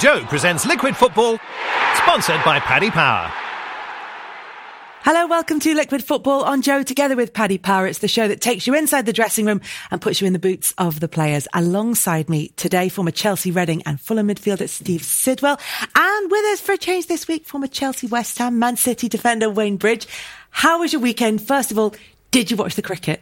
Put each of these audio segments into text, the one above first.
Joe presents Liquid Football, sponsored by Paddy Power. Hello, welcome to Liquid Football on Joe together with Paddy Power. It's the show that takes you inside the dressing room and puts you in the boots of the players. Alongside me today, former Chelsea, Reading and Fulham midfielder Steve Sidwell. And with us for a change this week, former Chelsea, West Ham, Man City defender Wayne Bridge. How was your weekend? First of all, did you watch the cricket?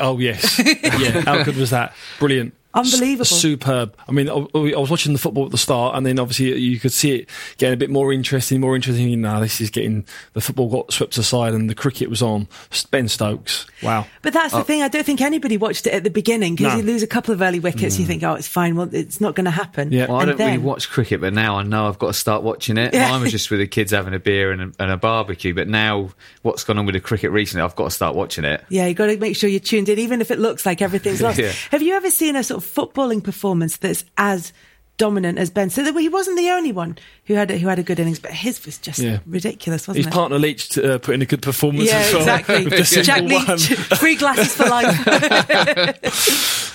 Oh yes, yeah. How good was that? Brilliant. Unbelievable. S- superb. I mean, I, I was watching the football at the start, and then obviously you could see it getting a bit more interesting, more interesting. You know, this is getting the football got swept aside, and the cricket was on. Ben Stokes, wow. But that's the uh, thing. I don't think anybody watched it at the beginning because No. you lose a couple of early wickets. You mm. think, oh, it's fine. Well, it's not going to happen. Yeah. Well, I And don't really watch cricket, but now I know I've got to start watching it. Yeah. Mine was just with the kids having a beer and a, and a barbecue, but now what's gone on with the cricket recently, I've got to start watching it. Yeah, you've got to make sure you're tuned in, even if it looks like everything's lost. Yeah. Have you ever seen a sort of footballing performance that's as dominant as Ben? So that he wasn't the only one who had a, who had a good innings, but his was just Yeah. ridiculous, wasn't His it? partner Leach uh, put in a good performance yeah, as well. exactly. with the Jack Leach, one. free glasses for life.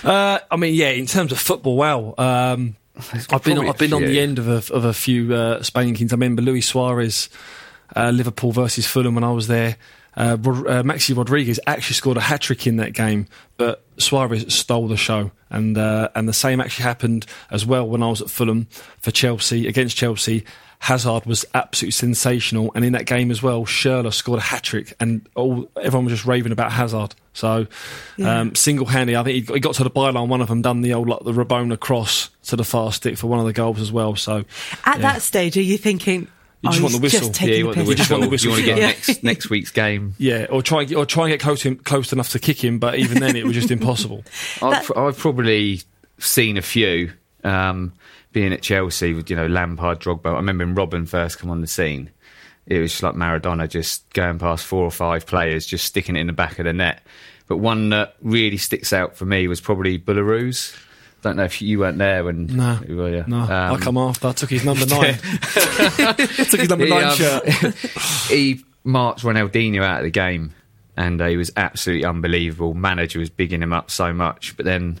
Uh, I mean, yeah, in terms of football, wow. Um, I've been probably I've been on the end of a, of a few uh, Spain kings. I remember Luis Suarez, uh, Liverpool versus Fulham when I was there. Uh, uh, Maxi Rodriguez actually scored a hat trick in that game, but Suarez stole the show, and uh, and the same actually happened as well when I was at Fulham for Chelsea against Chelsea. Hazard was absolutely sensational, and in that game as well, Schürrle scored a hat trick, and all everyone was just raving about Hazard. So, Yeah. um, single-handed, I think he got, he got to the byline. One of them done the old like the Rabona cross to the far stick for one of the goals as well. So, At Yeah. that stage, are you thinking? You oh, just want the whistle. Just yeah, you the want the piss. whistle. just want the You want to get Yeah. next next week's game. yeah, or try and get, or try and get close him, close enough to kick him, but even then it was just impossible. I've, pr- I've probably seen a few. Um, being at Chelsea with you know Lampard, Drogba. I remember when Robben first come on the scene. It was just like Maradona just going past four or five players, just sticking it in the back of the net. But one that really sticks out for me was probably Boulahrouz. Don't know if you weren't there when. No, were you? no, I Um, come after. I took his number nine. I took his number He, nine um, shirt. he marched Ronaldinho out of the game, and uh, he was absolutely unbelievable. Manager was bigging him up so much, but then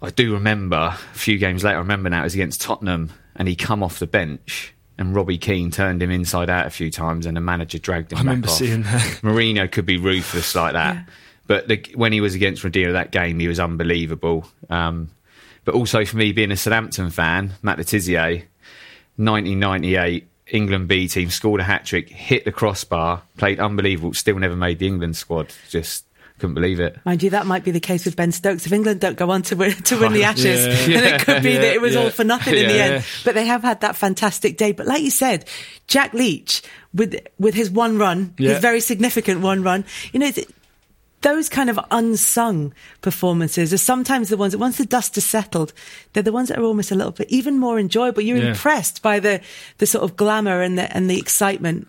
I do remember a few games later. I remember now it was against Tottenham, and he come off the bench, and Robbie Keane turned him inside out a few times, and the manager dragged him. I back remember off. seeing that. Mourinho could be ruthless like that, but the, when he was against Ronaldinho that game, he was unbelievable. Um, but also for me, being a Southampton fan, Matt Le Tissier, 1998 England B team scored a hat trick, hit the crossbar, played unbelievable, still never made the England squad. Just couldn't believe it. Mind you, that might be the case with Ben Stokes if England don't go on to win, to win the Ashes. Yeah. And it could be Yeah, that it was yeah. all for nothing in the end. But they have had that fantastic day. But like you said, Jack Leach with with his one run, his very significant one run, you know. Those kind of unsung performances are sometimes the ones that once the dust has settled, they're the ones that are almost a little bit even more enjoyable. You're Yeah. impressed by the the sort of glamour and the and the excitement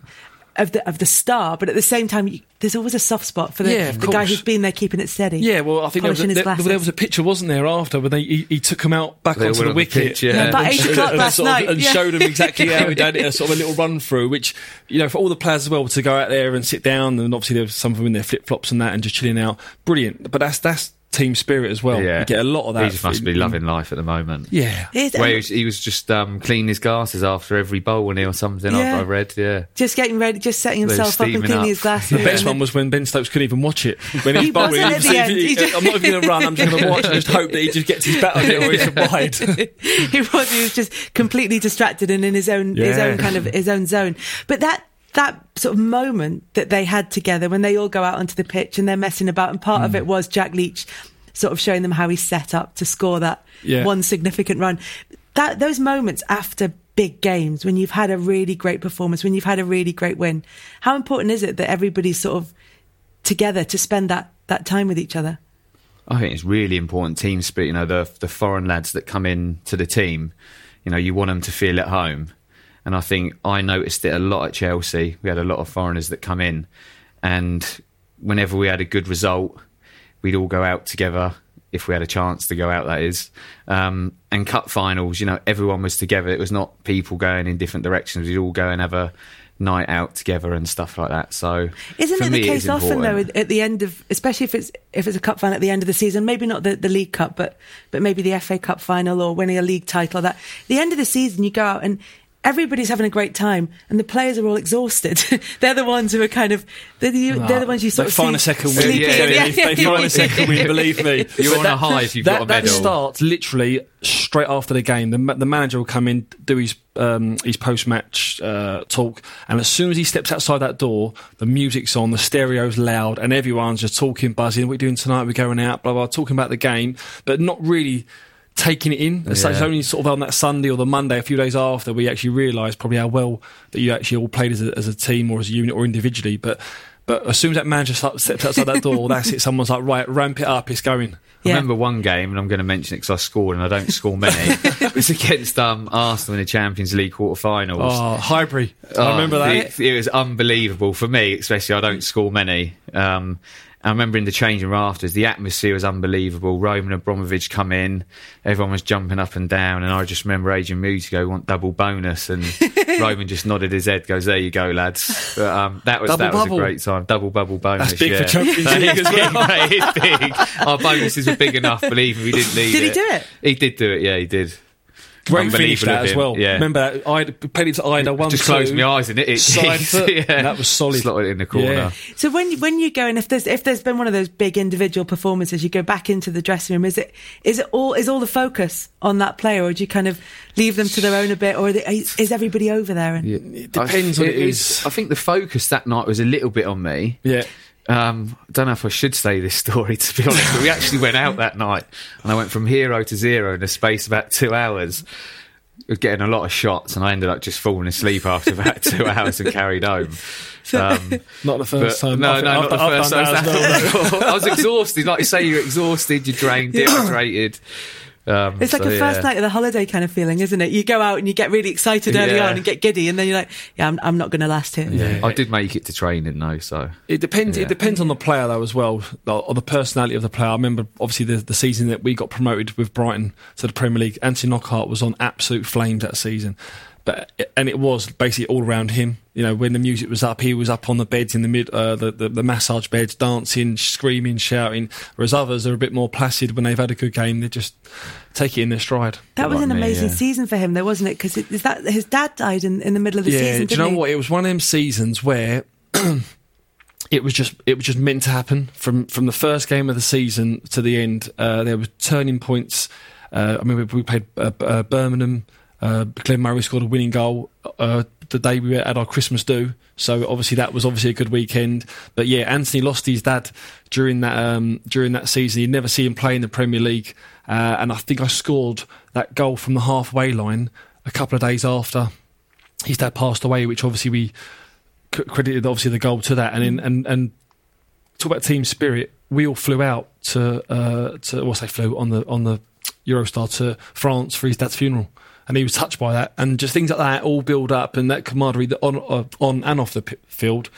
of the of the star, but at the same time, you, there's always a soft spot for the, Yeah, the guy who's been there keeping it steady. Yeah, well, I think there was, a, there, there was a picture, wasn't there, after when they, he, he took him out back They onto the on the wicket, pitch, yeah. Yeah, about and- eight o'clock last sort of- night, and yeah. showed him exactly how he did it, a sort of a little run through. Which you know, for all the players as well to go out there and sit down, and obviously there was some of them in their flip flops and that, and just chilling out, brilliant. But that's that's team spirit as well. Yeah, You get a lot of that. He just must be loving life at the moment. Yeah, It's- Where he was, he was just um, cleaning his glasses after every bowl, wasn't he, or something? I, Yeah. I read, yeah. just getting ready, just setting himself up and cleaning up. his glasses. The best one was when Ben Stokes couldn't even watch it. When he's He bowling, wasn't at he the was- end. he- He I'm not even going to run. I'm just going to watch and just hope that he just gets his bat on it or he's wide. he was he was just completely distracted and in his own his own kind of his own zone. But that that sort of moment that they had together when they all go out onto the pitch and they're messing about, and part of Mm. it was Jack Leach sort of showing them how he set up to score that Yeah. one significant run. That those moments after big games when you've had a really great performance, when you've had a really great win, how important is it that everybody's sort of together to spend that that time with each other? I think it's really important team spirit. You know, the the foreign lads that come in to the team, you know, you want them to feel at home. And I think I noticed it a lot at Chelsea. We had a lot of foreigners that come in, and whenever we had a good result, we'd all go out together if we had a chance to go out. That is, um, and cup finals. You know, everyone was together. It was not people going in different directions. We'd all go and have a night out together and stuff like that. So Isn't it the case is often though at the end of, especially if it's if it's a cup final at the end of the season, maybe not the, the League Cup, but but maybe the FA Cup final or winning a league title. Or that the end of the season, you go out and everybody's having a great time, and the players are all exhausted. they're the ones who are kind of they're the, they're the ones you sort they of find see a second win. sleeping. Yeah, Kelly, yeah, they find a second win, believe me. You're But on a high if you've that, got a medal. that medal. starts literally straight after the game. The, the manager will come in, do his um, his post match uh, talk, and as soon as he steps outside that door, the music's on, the stereo's loud, and everyone's just talking, buzzing. What are we doing tonight? We're going out, blah blah, talking about the game, but not really. Taking it in, so it's only sort of on that Sunday or the Monday, a few days after, we actually realised probably how well that you actually all played as a, as a team or as a unit or individually. But but as soon as that manager starts- steps outside that door, that's it. Someone's like, right, ramp it up, it's going. Yeah. I remember one game, and I'm going to mention it because I scored, and I don't score many. it was against um, Arsenal in the Champions League quarter-finals. Oh, Highbury. I Oh, remember that. It, it was unbelievable for me, especially. I don't score many. Um, I remember in the changing rafters, the atmosphere was unbelievable. Roman Abramovich come in, everyone was jumping up and down, and I just remember Adrian Mutu go, "Want double bonus?" and Roman just nodded his head, goes, "There you go, lads." But, um, that was Double that was a great time. Double bubble bonus. That's big for yeah. Champions That League as well. big, mate, it's big. Our bonuses were big enough. Believe me, we didn't need Did he do it? He did do it. Yeah, he did. Great finish that as well. Yeah. Remember that? I penny to Ida one Just two, my eyes and it. it Side foot. yeah. That was solid. Slotted it in the corner. Yeah. So when when you go and if there's if there's been one of those big individual performances, you go back into the dressing room. Is it is it all is all the focus on that player, or do you kind of leave them to their own a bit, or is is everybody over there? And It depends on I, it is. I think the focus that night was a little bit on me. Yeah. Um, I don't know if I should say this story to be honest, but we actually went out that night and I went from hero to zero in a space of about two hours. Getting a lot of shots, and I ended up just falling asleep after about two hours and carried home. Um, Not the first time. No, I've- no, I've not the I've first time. as. I was exhausted. Like you say, you're exhausted, you're drained, dehydrated. Um, it's like so, a first yeah. night of the holiday kind of feeling, isn't it? You go out and you get really excited early Yeah. on and get giddy, and then you're like, yeah, I'm, I'm not going to last here. Yeah. I did make it to training though, so It depends. Yeah. It depends on the player though as well, or the personality of the player. I remember obviously the, the season that we got promoted with Brighton to the Premier League. Anthony Knockaert was on absolute flames that season, but and it was basically all around him. You know, when the music was up, he was up on the beds in the mid, uh, the, the the massage beds, dancing, screaming, shouting. Whereas others are a bit more placid when they've had a good game. They just take it in their stride. That was like an me, amazing yeah. season for him, though, wasn't it? Because is that his dad died in, in the middle of the yeah, season? do you know he? what? It was one of them seasons where it was just it was just meant to happen from from the first game of the season to the end. Uh, there were turning points. Uh, I mean, we, we played uh, uh, Birmingham. Uh, Glenn Murray scored a winning goal uh, the day we had our Christmas do. So obviously that was obviously a good weekend. But yeah, Anthony lost his dad during that um, during that season. You'd never see him play in the Premier League, uh, and I think I scored that goal from the halfway line a couple of days after his dad passed away, which obviously we c- credited obviously the goal to that, and in, and and talk about team spirit. We all flew out to uh, to well, say flew on the on the Eurostar to France for his dad's funeral, and he was touched by that, and just things like that all build up, and that camaraderie that on uh, on and off the field.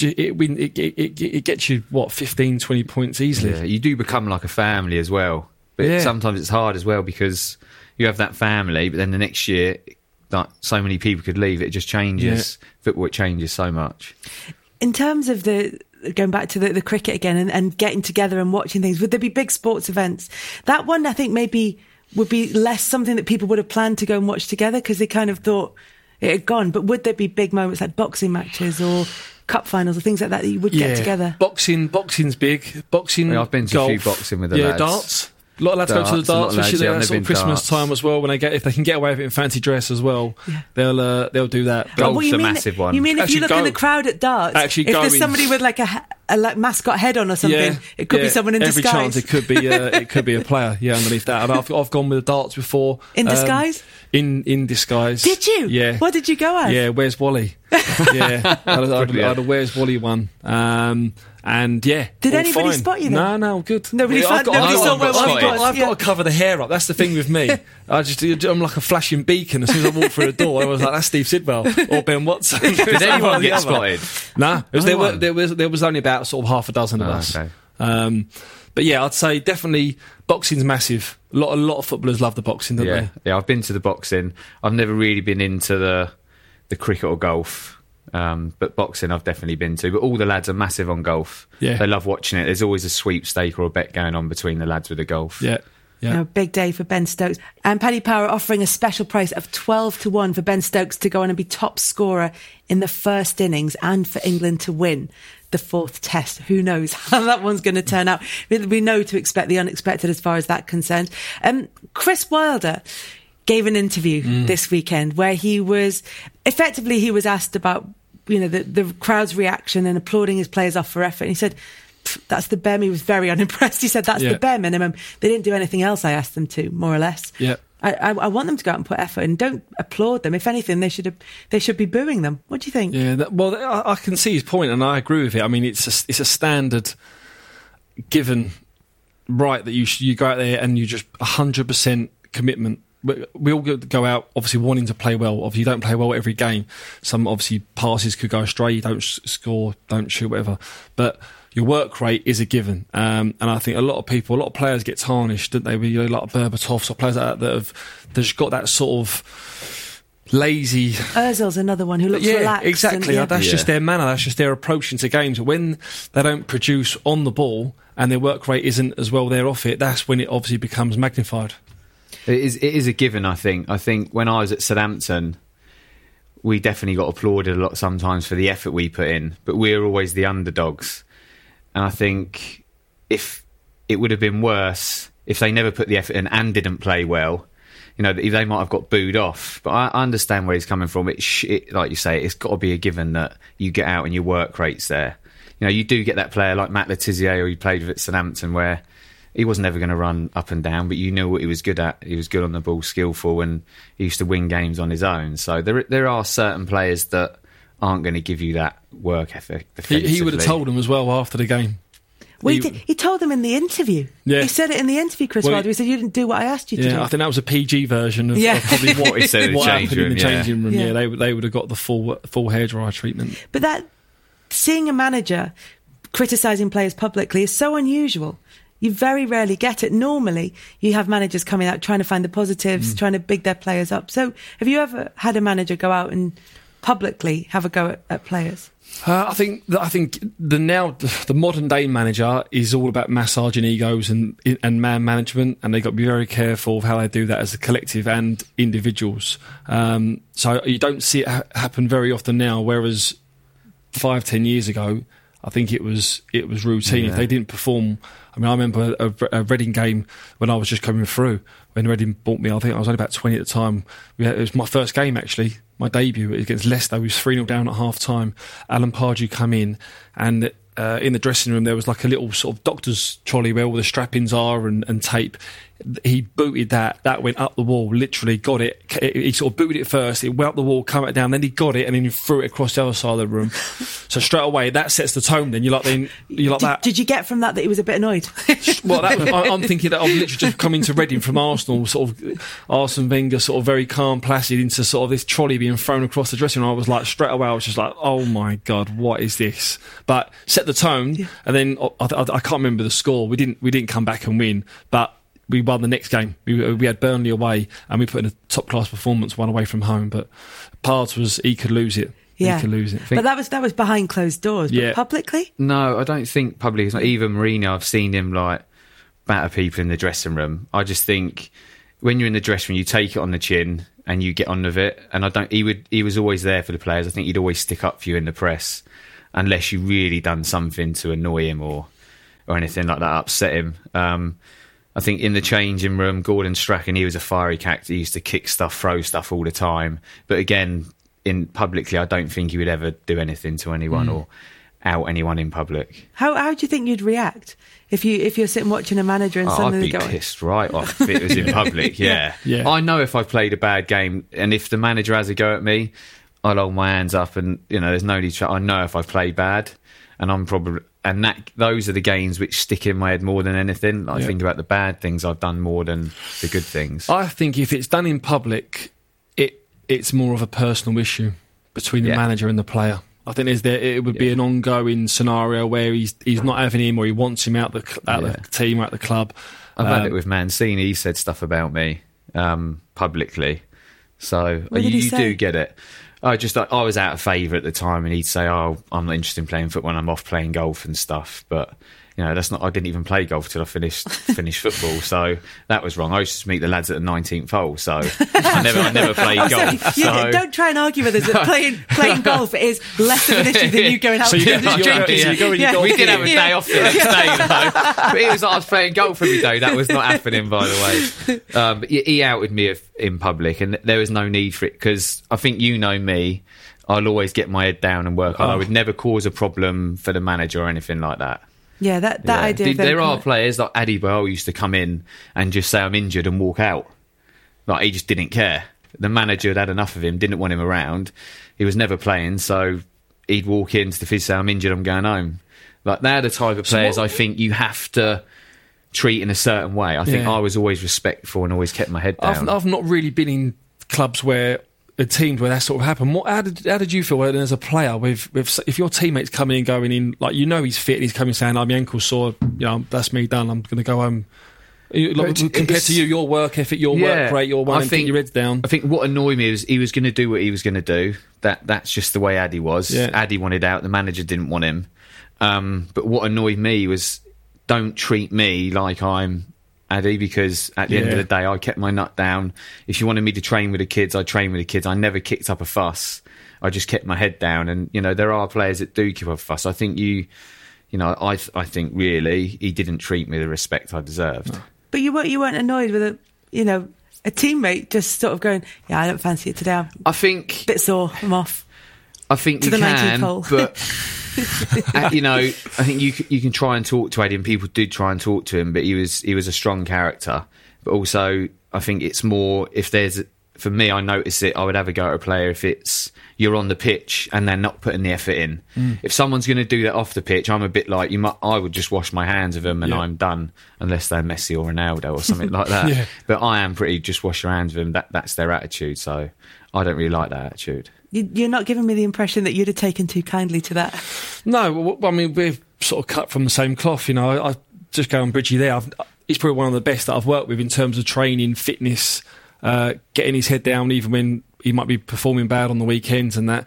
It, it, it, it, it gets you what 15, 20 points easily. Yeah, you do become like a family as well. But Yeah. sometimes it's hard as well because you have that family, but then the next year, like so many people could leave, it just changes. Football it changes so much. in terms of the going back to the, the cricket again and, and getting together and watching things, would there be big sports events? That one, I think, maybe would be less something that people would have planned to go and watch together because they kind of thought it had gone. But would there be big moments like boxing matches or cup finals or things like that that you would get together? Boxing, boxing's big. Boxing. Yeah, I've been to a few boxing with the yeah, lads. darts. A lot of lads go to the darts, of lads, especially yeah, at sort of Christmas darts. time as well. When they get, if they can get away with it in fancy dress as well, Yeah. they'll uh, they'll do that. But Golf's a mean, massive one. You mean if Actually you look in the crowd at darts, Actually if there's somebody with like a, a like mascot head on or something, yeah, it could yeah, be someone in every disguise. chance it could be uh, it could be a player. Yeah, underneath that. And I've I've gone with the darts before. In um, disguise? In in disguise. Did you? Yeah. What did you go as? Yeah, where's Wally? yeah, I had, a- I had, a- I had a where's Wally one. Um, and yeah, Did anybody fine. spot you then? No, no, good. Nobody Yeah, fa- I've got, nobody I've saw got- where I've got- I've yeah. got to cover the hair up. That's the thing with me. I just I'm like a flashing beacon. As soon as I walk through the door, I was like, "That's Steve Sidwell or Ben Watson." Did anyone get other. spotted? Nah, it was, No there, were, there was there was only about sort of half a dozen of Oh, us. okay. Um, but yeah, I'd say definitely boxing's massive. A lot, a lot of footballers love the boxing, don't Yeah, they? yeah. I've been to the boxing. I've never really been into the the the cricket or golf. Um, but boxing, I've definitely been to. But all the lads are massive on golf. Yeah. they love watching it. There's always a sweepstake or a bet going on between the lads with the golf. Yeah. Yeah. You know, big day for Ben Stokes. And Paddy Power offering a special price of 12 to 1 for Ben Stokes to go on and be top scorer in the first innings and for England to win the fourth test. Who knows how that one's going to turn out? We- know to expect the unexpected as far as that concerned. Um, Chris Wilder gave an interview this weekend where he was effectively he was asked about you know the, the crowd's reaction and applauding his players off for effort. And he said, "That's the bare." He was very unimpressed. He said, "That's Yeah. the bare minimum. They didn't do anything else I asked them to, more or less." Yeah. I, I, want them to go out and put effort and don't applaud them. If anything, they should they should be booing them. What do you think? Yeah, that, well, I, I can see his point, and I agree with it. I mean, it's a, it's a standard given right that you you go out there and you just hundred percent commitment. We, all go- out obviously wanting to play well. Obviously, you don't play well every game. Some obviously passes could go astray. You don't score, don't shoot, whatever. But your work rate is a given, um, and I think a lot of people, a lot of players get tarnished, don't they? With you know, like Berbatov, or players like that, that have they've just got that sort of lazy Ozil's another one who looks yeah, relaxed. exactly. And, That's Yeah. just their manner. That's just their approach into games. When they don't produce on the ball and their work rate isn't as well there off it, that's when it obviously becomes magnified. It is, it is a given, I think. I think when I was at Southampton, we definitely got applauded a lot sometimes for the effort we put in, but we were always the underdogs. And I think if it would have been worse if they never put the effort in and didn't play well, you know, they might have got booed off. But I I understand where he's coming from. It, sh- it like you say, it's got to be a given that you get out and your work rate's there. You know, you do get that player like Matt Le Tissier, who he played with at Southampton, where he was never going to run up and down, but you knew what he was good at. He was good on the ball, skillful, and he used to win games on his own. So there, there are certain players that aren't going to give you that work ethic. He, he would have told them as well after the game. Well, he, He- did, he told them in the interview. Yeah. He said it in the interview, Chris Well, Wilder. He said, You didn't do what I asked you to Yeah, do. I think that was a PG version of, Yeah. of probably what, What he said in the what change happened in the room, yeah. changing room. Yeah. Yeah, they they would have got the full full hairdryer treatment. But that seeing a manager criticizing players publicly is so unusual. You very rarely get it. Normally, you have managers coming out trying to find the positives, Mm. trying to big their players up. So, have you ever had a manager go out and publicly have a go at, at players? Uh, I think that- I think the now the modern day manager is all about massaging egos and and man management, and they've got to be very careful of how they do that as a collective and individuals. Um, so you don't see it ha- happen very often now. Whereas five ten years ago, I think it was it was routine. If they didn't perform, I mean, I remember a, a Reading game when I was just coming through when Reading bought me. I think I was only about twenty at the time. Had, it was my first game actually, my debut against Leicester. We was three 0 down at half time. Alan Pardew come in and. Uh, in the dressing room, there was like a little sort of doctor's trolley where all the strappings are and, and tape. He booted that. That went up the wall. Literally got it. He sort of booted it first. It went up the wall, come back down. Then he got it and then he threw it across the other side of the room. so straight away, that sets the tone. Then you're like, then you're like Did, that. did you get from that that he was a bit annoyed? Well, that was, I, I'm thinking that I've literally just come into Reading from Arsenal, sort of Arsene Wenger, sort of very calm, placid, into sort of this trolley being thrown across the dressing room. I was like, straight away, I was just like, oh my god, what is this? But set the tone, and then I, I, I can't remember the score. We didn't, we didn't come back and win, but. We won the next game. We, we had Burnley away, and we put in a top class performance, one away from home. But Pards was he could lose it. yeah, He could lose it. But that was that was behind closed doors. But Yeah. publicly, No, I don't think publicly. It's not even Mourinho. I've seen him like batter people in the dressing room. I just think when you're in the dressing room, you take it on the chin and you get on with it. And I don't. He would. He was always there for the players. I think he'd always stick up for you in the press, unless you really done something to annoy him or or anything like that, upset him. Um, I think in the changing room, Gordon Strachan, he was a fiery character. He used to kick stuff, throw stuff all the time. But again, in publicly, I don't think he would ever do anything to anyone hmm. or out anyone in public. how how do you think you'd react if you if you're sitting watching a manager and Oh, suddenly I'd they be go, pissed right off if it was in public. Yeah. Yeah. I know if I played a bad game and if the manager has a go at me, I'll hold my hands up and you know there's no need to. I know if I play bad, and I'm probably and that those are the games which stick in my head more than anything. I Yeah. think about the bad things I've done more than the good things. I think if it's done in public, it it's more of a personal issue between the Yeah. manager and the player. I think there's there it would be an ongoing scenario where he's he's not having him or he wants him out the out Yeah. the team or out the club. I've had Um, it with Mancini. He said stuff about me um, publicly, so What did you, he you do get it. I just I, I was out of favour at the time, and he'd say, "Oh, I'm not interested in playing football. I'm off playing golf and stuff." But you know, that's not. I didn't even play golf till I finished finished football, so that was wrong. I used to meet the lads at the 19th hole, so I never I never played Oh, so golf. you- so. don't try and argue with us that playing playing golf is less of an issue than you going out So you to go- the you go- drinking. yeah, you go in Yeah. we did have a Yeah. day off the next day, though. But it was like I was playing golf every day. That was not happening, by the way. Um, but he, he outed me if- in public, and there was no need for it because I think you know me. I'll always get my head down and work on. I would never cause a problem for the manager or anything like that. Yeah, that, that Yeah. idea. There- there are players like Addy Bell used to come in and just say I'm injured and walk out. Like he just didn't care. The manager had had enough of him, didn't want him around. He was never playing, so he'd walk in to the phys say I'm injured, I'm going home. Like they're the type of players what- I think you have to treat in a certain way. I think Yeah. I was always respectful and always kept my head down. I've, I've not really been in clubs where teams where that sort of happened. What, how did how did you feel as a player with, with if your teammates coming in going in like you know he's fit and he's coming saying I'm my ankle sore, you know that's me done. I'm going to go home. Like, compared to you, your work ethic, your work rate, your one, I think your head's down. I think what annoyed me was he was going to do what he was going to do. That that's just the way Addy was. Yeah. Addy wanted out. The manager didn't want him. Um, but what annoyed me was don't treat me like I'm Addy because at the end of the day I kept my nut down. If you wanted me to train with the kids, I trained with the kids. I never kicked up a fuss. I just kept my head down. And you know there are players that do keep up a fuss. I think you. You know, I I think really he didn't treat me the respect I deserved. But you weren't you weren't annoyed with a you know a teammate just sort of going, yeah, I don't fancy it today. I'm I think a bit sore. I'm off. I think To you the 19th can, hole. but you know, I think you you can try and talk to Eddie, and people did try and talk to him, but he was he was a strong character. But also, I think it's more if there's for me, I notice it. I would have a go at a player if it's you're on the pitch and they're not putting the effort in. Mm. If someone's going to do that off the pitch, I'm a bit like you. Might, I would just wash my hands of them and Yeah. I'm done, unless they're Messi or Ronaldo or something like that. Yeah. But I am pretty just wash your hands of them. That that's their attitude. So I don't really like that attitude. You, you're not giving me the impression that you'd have taken too kindly to that. No, well, I mean we're sort of cut from the same cloth. You know, I, I just go on Bridgie there. I've, he's probably one of the best that I've worked with in terms of training, fitness, uh, getting his head down, even when he might be performing bad on the weekends and that.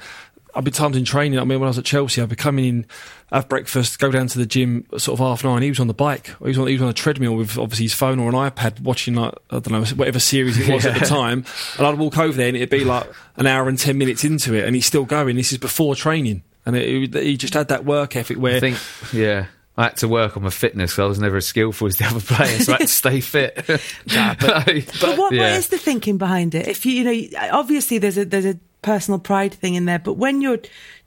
I've been times in training. I mean, when I was at Chelsea, I'd be coming in, have breakfast, go down to the gym, sort of half nine. He was on the bike. He was on, he was on a treadmill with obviously his phone or an iPad, watching like I don't know whatever series it was at the time. And I'd walk over there, and it'd be like an hour and ten minutes into it, and he's still going. This is before training, and it, it, he just had that work ethic where I think, yeah. I had to work on my fitness 'cause I was never as skillful as the other players, so I had to stay fit. But what, what yeah. is the thinking behind it? If you, you know, obviously there's a there's a personal pride thing in there, but when you're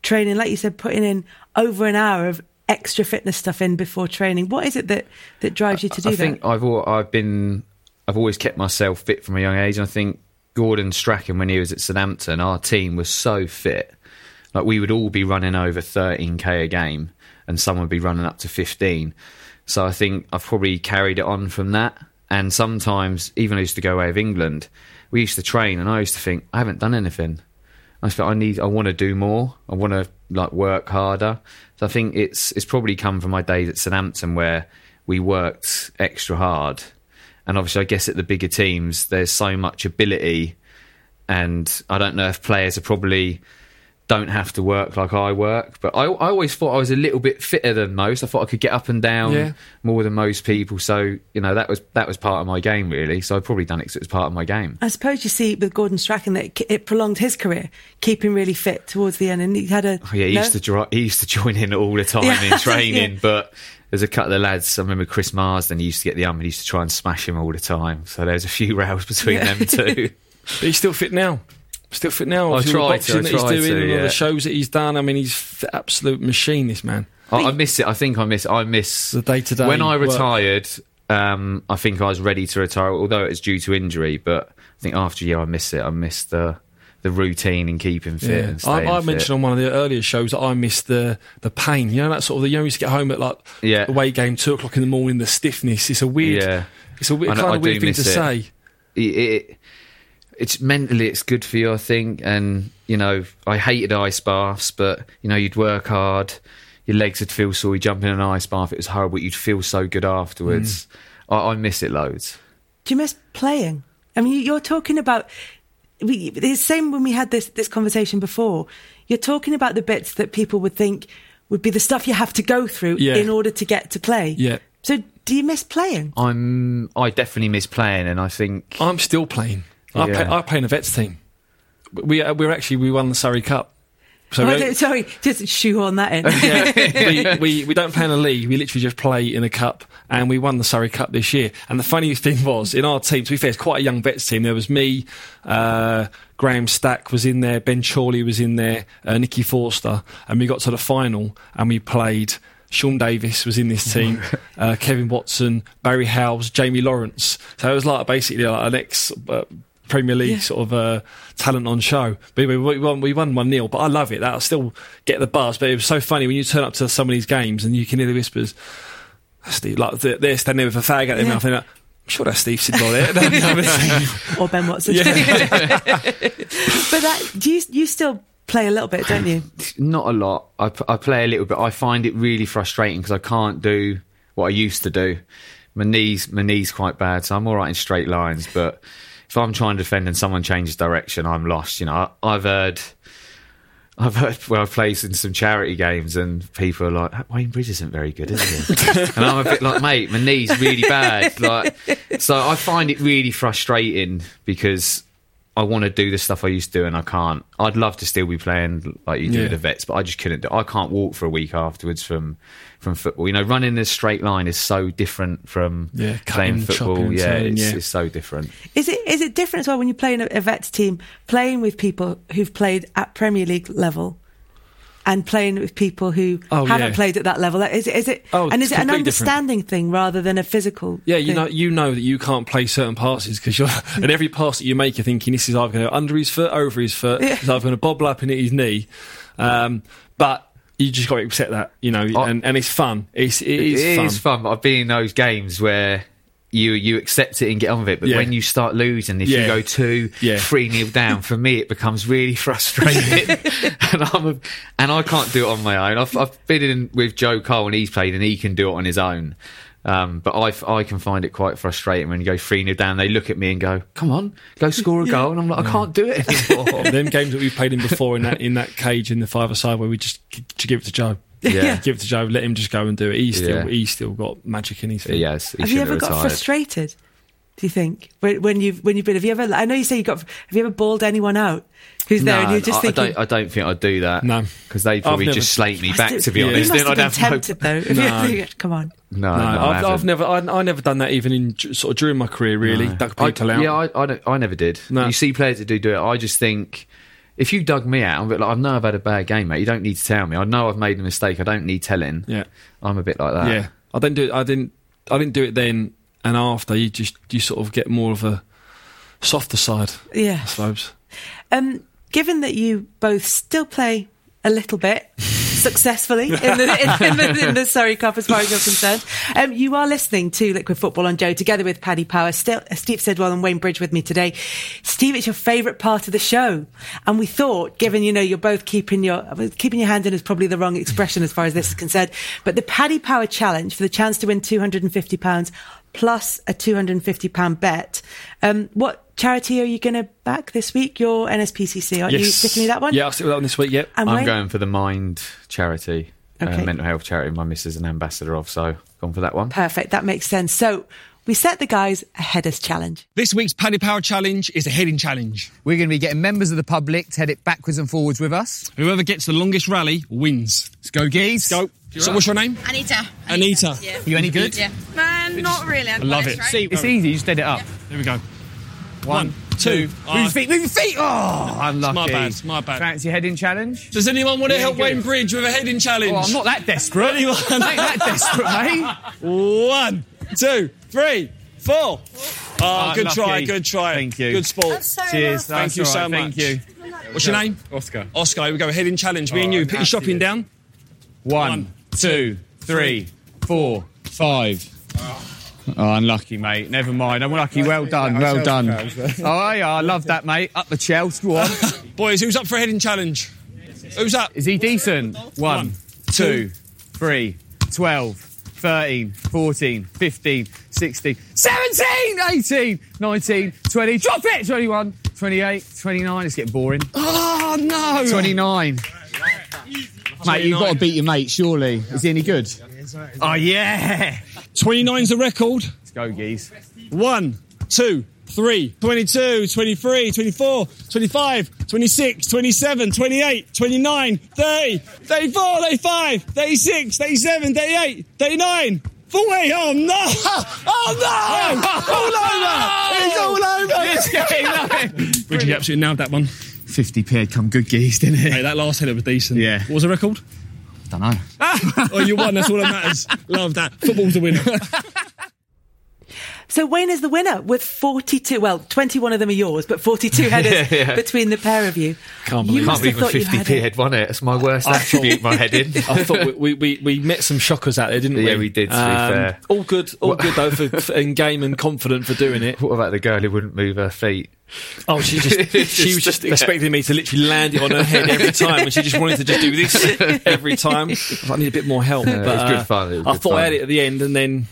training, like you said, putting in over an hour of extra fitness stuff in before training, what is it that that drives you to do I that? think I've al- I've been I've always kept myself fit from a young age. And I think Gordon Strachan, when he was at Southampton, our team was so fit. Like we would all be running over 13k a game, and some would be running up to 15. So I think I've probably carried it on from that. And sometimes, even I used to go away of England, we used to train, and I used to think I haven't done anything. I felt I need, I want to do more. I want to like work harder. So I think it's it's probably come from my days at Southampton where we worked extra hard, and obviously I guess at the bigger teams there's so much ability, and I don't know if players are probably don't have to work like I work, but I, I always thought I was a little bit fitter than most. I thought I could get up and down Yeah. more than most people. So you know that was that was part of my game really. So I've probably done it because it was part of my game. I suppose you see with Gordon Strachan that it, it prolonged his career, keeping really fit towards the end, and he had a Oh, yeah, he no? used to dri- he used to join in all the time Yeah. in training, Yeah. but there's a couple of lads. I remember Chris Marsden. He used to get the um, and he used to try and smash him all the time. So there's a few rows between Yeah. them two. But he's still fit now. Still fit now. I the try to, boxing I that he's doing to, and all yeah. the shows that he's done. I mean, he's an absolute machine. This man. I, I miss it. I think I miss. I miss The day-to-day When I retired, um, I think I was ready to retire, although it was due to injury. But I think after a year, I miss it. I miss the the routine and keeping fit. And I, I fit. mentioned on one of the earlier shows that I missed the the pain. You know that sort of the you know, you used to get home at like Yeah. away game two o'clock in the morning. The stiffness. It's a weird. Yeah. It's a weird, I kind I of do weird thing to it. say. it, it it's mentally it's good for you, I think. And you know, I hated ice baths, but you know, you'd work hard, your legs would feel sore. You jump in an ice bath, it was horrible. You'd feel so good afterwards. Mm. I, I miss it loads. Do you miss playing? I mean, you- you're talking about we, the same when we had this this conversation before. You're talking about the bits that people would think would be the stuff you have to go through Yeah. in order to get to play. Yeah. So do you miss playing? I'm. I definitely miss playing, and I think I'm still playing. I, Yeah. play, I play in a vets team. We uh, we're actually we won the Surrey Cup. So Oh, we- sorry, just shoehorn that in. yeah, we, we, we don't play in a league. We literally just play in a cup, and we won the Surrey Cup this year. And the funny thing was, in our team, to be fair, it's quite a young vets team. There was me, uh, Graham Stack was in there, Ben Chorley was in there, uh, Nicky Forster, and we got to the final, and we played. Sean Davis was in this team, uh, Kevin Watson, Barry Howes, Jamie Lawrence. So it was like basically like an ex uh, Premier League Yeah. sort of uh, talent on show. But we, we won, we won 1 0, but I love it. That I still get the buzz. But it was so funny when you turn up to some of these games and you can hear the whispers. Steve, like they're they're standing there with a fag at their Yeah. mouth. And like, I'm sure that's Steve Sidwell there. or Ben Watson. but that do you you still play a little bit, don't you? not a lot. I play a little bit. I find it really frustrating because I can't do what I used to do. My knees, my knees quite bad, so I'm all right in straight lines. But if I'm trying to defend and someone changes direction, I'm lost. You know, I, I've heard. I've heard where I've played in some charity games and people are like, Wayne Bridge isn't very good, is he? and I'm a bit like, mate, my knee's really bad. Like, so I find it really frustrating because I want to do the stuff I used to do and I can't. I'd love to still be playing like you do Yeah. with the vets, but I just couldn't do. I can't walk for a week afterwards from from football. You know, running in a straight line is so different from Yeah, playing cutting, football. Yeah, turning, it's, yeah. it's so different. Is it is it different as well when you play in a, a vets team, playing with people who've played at Premier League level, and playing with people who Oh, haven't yeah. played at that level? Is it is it Oh, and is it an completely different. understanding thing rather than a physical? Yeah, you thing? know, you know that you can't play certain passes because you're, and every pass that you make, you're thinking this is either going to go under his foot, over his foot, Yeah. it's either going to bobble up and hit his knee. Um, but you just got to accept that, you know, I- and, and it's fun. It's, it is It fun. is fun. But I've been in those games where you you accept it and get on with it. But Yeah. when you start losing, if you go two, Yeah. three nil down, for me it becomes really frustrating, and I'm a, and I can't do it on my own. I've I've been in with Joe Cole and he's played and he can do it on his own. Um, but I, I can find it quite frustrating when you go 3 0 down. They look at me and go, Come on, go score a goal. And I'm like, I can't do it anymore. Them games that we've played in before in that in that cage in the five aside where we just to give it to Joe. Yeah. Give it to Joe, let him just go and do it. He's still Yeah. he's still got magic in his feet. yes, he Have you have ever got retired. frustrated? Do you think when, when you've when you've been? Have you ever? I know you say you got. Have you ever balled anyone out who's there and No, you're just I, thinking? I don't. I don't think I'd do that. No. because they probably never- just slate me back. To be have- Yeah. you honest, must have I'd been have no- tempted though. If No. you, come on. No, No, no, I I've, haven't. I've never, I, I never done that even in sort of during my career. Really, No. dug I- people out. Yeah, I, I, don't- I never did. No. You see players that do do it. I just think if you dug me out, I'm a bit like, I know I've had a bad game, mate. You don't need to tell me. I know I've made a mistake. I don't need telling. yeah. I'm a bit like that. Yeah, I didn't do it. I didn't. I didn't do it then and after. You just you sort of get more of a softer side, Yeah. I suppose. Um, given that you both still play a little bit successfully in the, in, in the, in the Surrey Cup, as far as you're concerned, um, you are listening to Liquid Football on Joe, together with Paddy Power, still Steve Sidwell and Wayne Bridge with me today. Steve, it's your favourite part of the show, and we thought, given you know you're both keeping your keeping your hand in is probably the wrong expression as far as this is concerned, but the Paddy Power Challenge for the chance to win two hundred and fifty pounds plus a two hundred and fifty pound bet. Um, what charity are you going to back this week? Your NSPCC, aren't you sticking with that one? Yeah, I'll stick with that one this week. Yep. And I'm Wayne? going for the Mind charity, Okay. uh, mental health charity. My missus is an ambassador of, so gone for that one. Perfect. That makes sense. So we set the guys a headers challenge. This week's Paddy Power Challenge is a heading challenge. We're going to be getting members of the public to head it backwards and forwards with us. Whoever gets the longest rally wins. Let's go, geese. Go. So, what's your name? Anita. Anita. Yeah. You any good? Yeah. Man, not really. I love it. See, it's easy. You just dead it up. Here we go. One, two. Move Ah. your feet. Move your feet. Oh, unlucky. my bad, it's my bad. Fancy heading challenge? Does anyone want to Yeah, help go. Wayne Bridge with a heading challenge? Oh, I'm not that desperate. Anyone? I ain't that desperate, mate. One, two, three, four. Oh, Ah, good try, good try. Thank you. Good sport. That's so Cheers. Thank you all so much. Thank you. What's your name? Oscar. Oscar. Here we go. Heading challenge. Me and you. Alright, Put your shopping this. down. One, two, three, four, five. Oh, unlucky, mate. Never mind. I'm lucky. Well done. Well done. Oh, yeah. I love that, mate. Up the Chelsea. Go on. Boys, who's up for a heading challenge? Who's up? Is he decent? One, two, three, 12, 13, 14, 15, 16, 17, 18, 19, 20. Drop it! 21, 28, 29. It's getting boring. Oh no! 29. Mate, you've got to beat your mate, surely. Is he any good? Oh, yeah. 29's the record. Let's go, geese. One, two, three, 22, 23, 24, 25, 26, 27, 28, 29, 30, 34, 35, 36, 37, 38, 39. 40, oh no! Oh no! all over! It's all over! Bridgie absolutely nailed that one. 50p had come good geese, didn't it? Hey, that last header was decent. Yeah. What was the record? Don't know. oh, you won. That's all that matters. Love that. Football's the winner. So Wayne is the winner with 42. Well, 21 of them are yours, but 42 headers yeah. between the pair of you. Can't You believe must Can't have believe a had 50p it. head won it. It's my worst attribute, my head in. I thought we, we, we, we met some shockers out there, didn't we? Um, Yeah, we did, to be fair. All good, all good though, for, for in game and confident for doing it. What about the girl who wouldn't move her feet? Oh, she just she was just Yeah. expecting me to literally land it on her head every time, and she just wanted to just do this every time. I, like, I need a bit more help. Yeah, but, it was good uh, fun, was I good thought I had it at the end, and then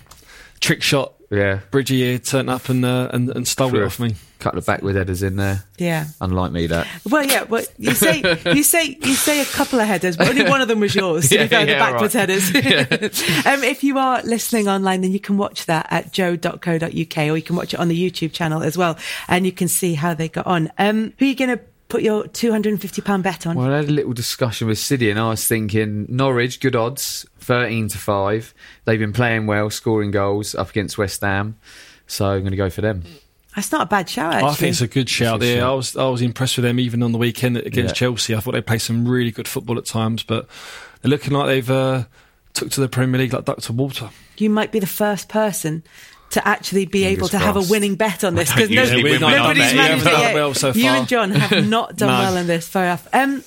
trick shot. Yeah. Bridgie here turned up and uh, and, and stole Threw it off me. A couple of backward headers in there. Yeah. Unlike me, that. Well, yeah. Well, you say you say you say a couple of headers, but only one of them was yours. To Yeah, be fair, the backwards right. headers. um, if you are listening online, then you can watch that at joe.co.uk, or you can watch it on the YouTube channel as well, and you can see how they got on. Um, who are you going to put your two hundred and fifty pound bet on? Well, I had a little discussion with City, and I was thinking Norwich, good odds, thirteen to five. They've been playing well, scoring goals up against West Ham, so I'm going to go for them. That's not a bad shout. Actually. I think it's a good shout It's a there. shout. I was I was impressed with them even on the weekend against Yeah. Chelsea. I thought they played some really good football at times, but they're looking like they've uh, took to the Premier League like duck to water. you might be the first person to actually be able Fingers to have a winning bet on this because usually nobody's. You managed it yet. well so You and John have not done No. well in this very often. Um,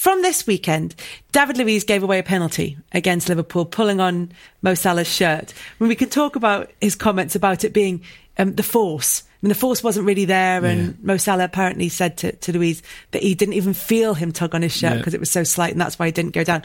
from this weekend, David Luiz gave away a penalty against Liverpool, pulling on Mo Salah's shirt. When we can talk about his comments about it being um, the force. I mean, the force wasn't really there, and Mo Salah apparently said to, to Luiz that he didn't even feel him tug on his shirt Yeah. because it was so slight, and that's why he didn't go down.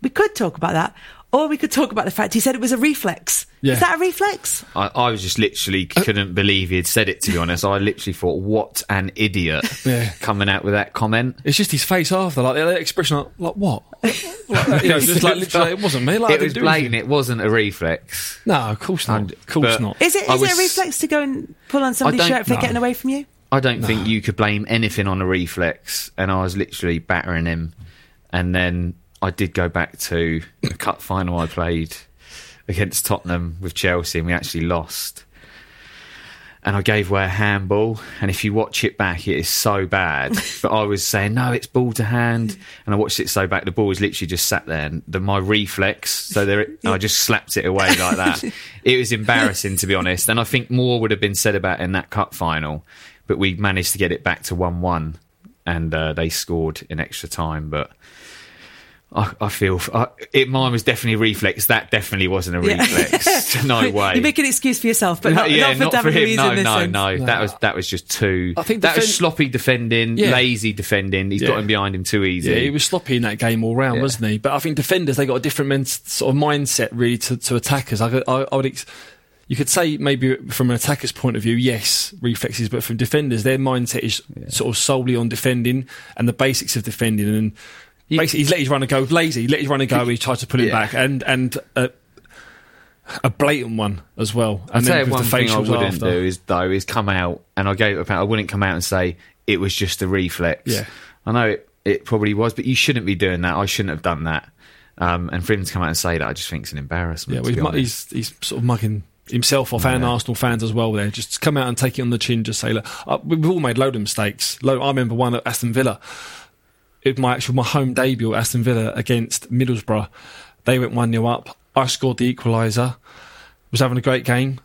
We could talk about that, or we could talk about the fact he said it was a reflex. Yeah. Is that a reflex? I, I was just literally uh, couldn't believe he had said it. To be honest, I literally thought, "What an idiot!" Yeah. coming out with that comment. It's just his face after, like that expression, like, like what? like, you know, just like literally, it wasn't me. Like, I it didn't was do blatant. anything. It wasn't a reflex. No, of course not. And- Of course but- not. Is it I is it a reflex to go and pull on somebody's don't shirt if they're know. getting away from you? I don't think you could blame anything on a reflex, and I was literally battering him. And then I did go back to the cup final I played against Tottenham with Chelsea, and we actually lost. And I gave away a handball, and if you watch it back, it is so bad. but I was saying, no, it's ball to hand, and I watched it so back. The ball was literally just sat there, and the, my reflex, so there, I just slapped it away like that. it was embarrassing, to be honest. And I think more would have been said about it in that cup final, but we managed to get it back to one-one, and uh, they scored in extra time. But I, I feel I, it. Mine was definitely a reflex. That definitely wasn't a Yeah. reflex. no way. You make an excuse for yourself, but not, yeah, not for David him. Luiz No, no, no. That was that was just too. I think that was sloppy defending, Yeah. lazy defending. He's Yeah. got him behind him too easy. Yeah, he was sloppy in that game all round, Yeah. wasn't he? But I think defenders they got a different men- sort of mindset really to, to attackers. I, I, I would. Ex- you could say maybe from an attacker's point of view, yes, reflexes, but from defenders, their mindset is sort of solely on defending and the basics of defending. And basically, he's let his runner go lazy, He let his runner go. He tried to pull it Yeah. back, and and uh, a blatant one as well. I'll And tell then you with one the thing I wouldn't after. do is though is come out and I gave it. I wouldn't come out and say it was just a reflex. Yeah. I know it, it probably was, but you shouldn't be doing that. I shouldn't have done that. Um, and for him to come out and say that, I just think it's an embarrassment. Yeah, well, he's, he's he's sort of mugging himself off and Arsenal fans as well. There, just come out and take it on the chin. Just say, look, uh, we've all made load of mistakes. I remember one at Aston Villa. It was my actual my home debut at Aston Villa against Middlesbrough. They went one 0 up. I scored the equaliser. Was having a great game.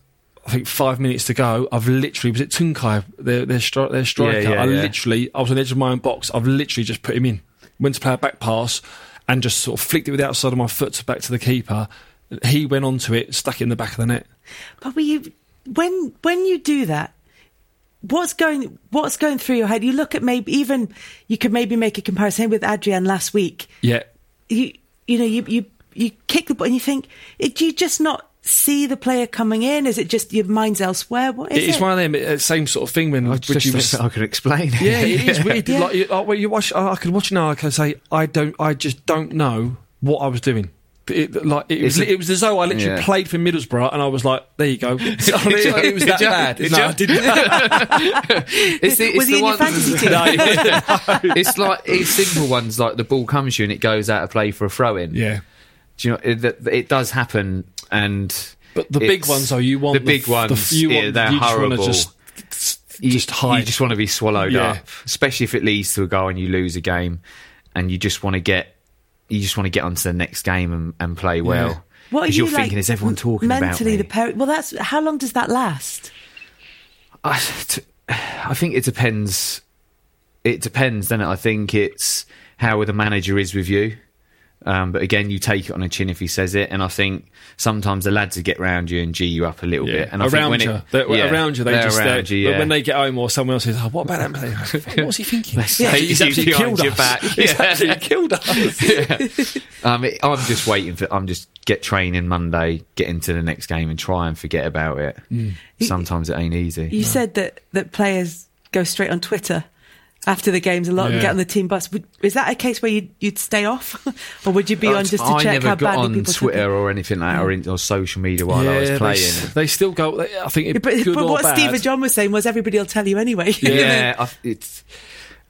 I think five minutes to go. I've literally was it Tuncay, their their, stri- their striker. yeah, I yeah. literally I was on the edge of my own box. I've literally just put him in. Went to play a back pass and just sort of flicked it with the outside of my foot back to the keeper. He went onto it, stuck it in the back of the net. But were you when when you do that? What's going What's going through your head? You look at maybe even you could maybe make a comparison with Adrian last week. Yeah, You you know you you you kick the ball and you think, do you just not see the player coming in? Is it just your mind's elsewhere? What is it's it? one of them uh, same sort of thing when I Richie just was. I could explain. it. Yeah, it is weird. Yeah. Like you, like, when you watch, I I can watch now. I can say I don't. I just don't know what I was doing. It, like it was, It's a- it was as though I literally Yeah. played for Middlesbrough, and I was like, "There you go." it was that Did bad. Did no. I didn't. It's the, it's Was he the in your ones- fantasy team? it's like it's simple ones like the ball comes to you and it goes out of play for a throw in. yeah, Do you know it, that- it does happen and but the big ones though, you want the big f- ones. you yeah, want, they're you just wanna horrible. Just, you, just hide. You just want to be swallowed Yeah. up, especially if it leads to a goal and you lose a game, and you just want to get you just want to get onto the next game and, and play well. What are you you're like, thinking, is everyone talking mentally the parent? Well, that's how long does that last? I, t- I think it depends. It depends, then I think it's how the manager is with you. Um, but again, you take it on a chin if he says it, and I think sometimes the lads would get round you and g you up a little Yeah. bit. And I think around when you, it, yeah, around you, they they're just around they- you, yeah. when they get home or someone else says, oh, "What about that?" player? What's he thinking? Yeah, he's you- actually behind killed your us. back. He's actually killed us. Um, it, I'm just waiting for. I'm just get training Monday, get into the next game, and try and forget about it. Mm. Sometimes it ain't easy. You said that that players go straight on Twitter after the games a lot and Yeah. get on the team bus. Would, is that a case where you'd, you'd stay off, or would you be on just to I check never how got badly on people took Twitter or anything like that, or, in, or social media while I was playing. s- they still go. they- I think it, but, good but or what bad. Steve and John was saying was everybody will tell you anyway. yeah, I, it's.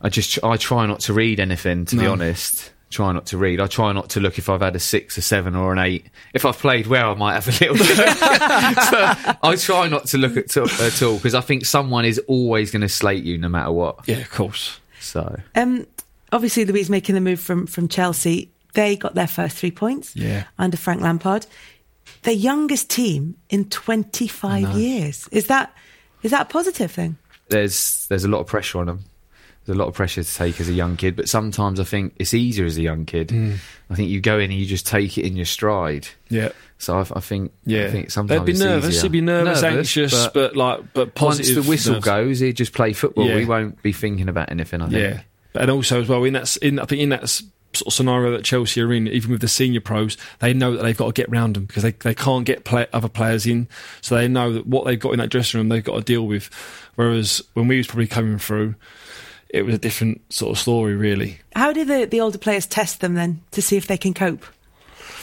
I just I try not to read anything. To be honest, try not to read. I try not to look if I've had a six, a seven, or an eight. If I've played well, I might have a little. bit. so I try not to look at, to, at all because I think someone is always going to slate you no matter what. Yeah, of course. So Um, obviously, Luiz making the move from from Chelsea. They got their first three points Yeah. under Frank Lampard. The youngest team in 25 years. Is that is that a positive thing? there's there's a lot of pressure on them. There's a lot of pressure to take as a young kid, but sometimes I think it's easier as a young kid. Mm. I think you go in and you just take it in your stride. Yeah. So I, I think Yeah, I think sometimes they'd be nervous. easier. They'd be nervous, anxious, but but, like, but once the whistle nerves. goes, he just play football. Yeah. We won't be thinking about anything. I think. Yeah, and also as well in that in I think in that sort of scenario that Chelsea are in, even with the senior pros, they know that they've got to get round them because they they can't get play, other players in, so they know that what they've got in that dressing room they've got to deal with. Whereas when we was probably coming through, it was a different sort of story, really. How do the, the older players test them then to see if they can cope?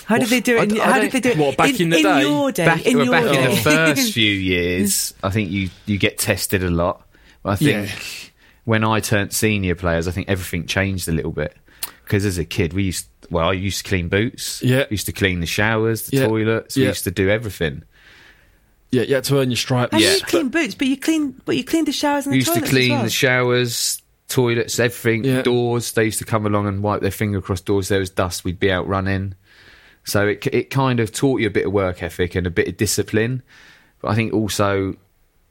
How did they do it? d- In, I how did they do it what, back in the in day? your day? Back, in well, your back in the first few years, I think you you get tested a lot. But I think Yeah. when I turned senior players, I think everything changed a little bit. Because as a kid, we used well, I used to clean boots. Yeah. used to clean the showers, the Yeah. toilets. We Yeah. used to do everything. Yeah, you had to earn your stripes. And Yeah. you clean boots, but you clean, but you cleaned the showers and We the used to clean as well. the showers, toilets, everything, Yeah. doors. They used to come along and wipe their finger across doors. There was dust. We'd be out running. So it it kind of taught you a bit of work ethic and a bit of discipline. But I think also,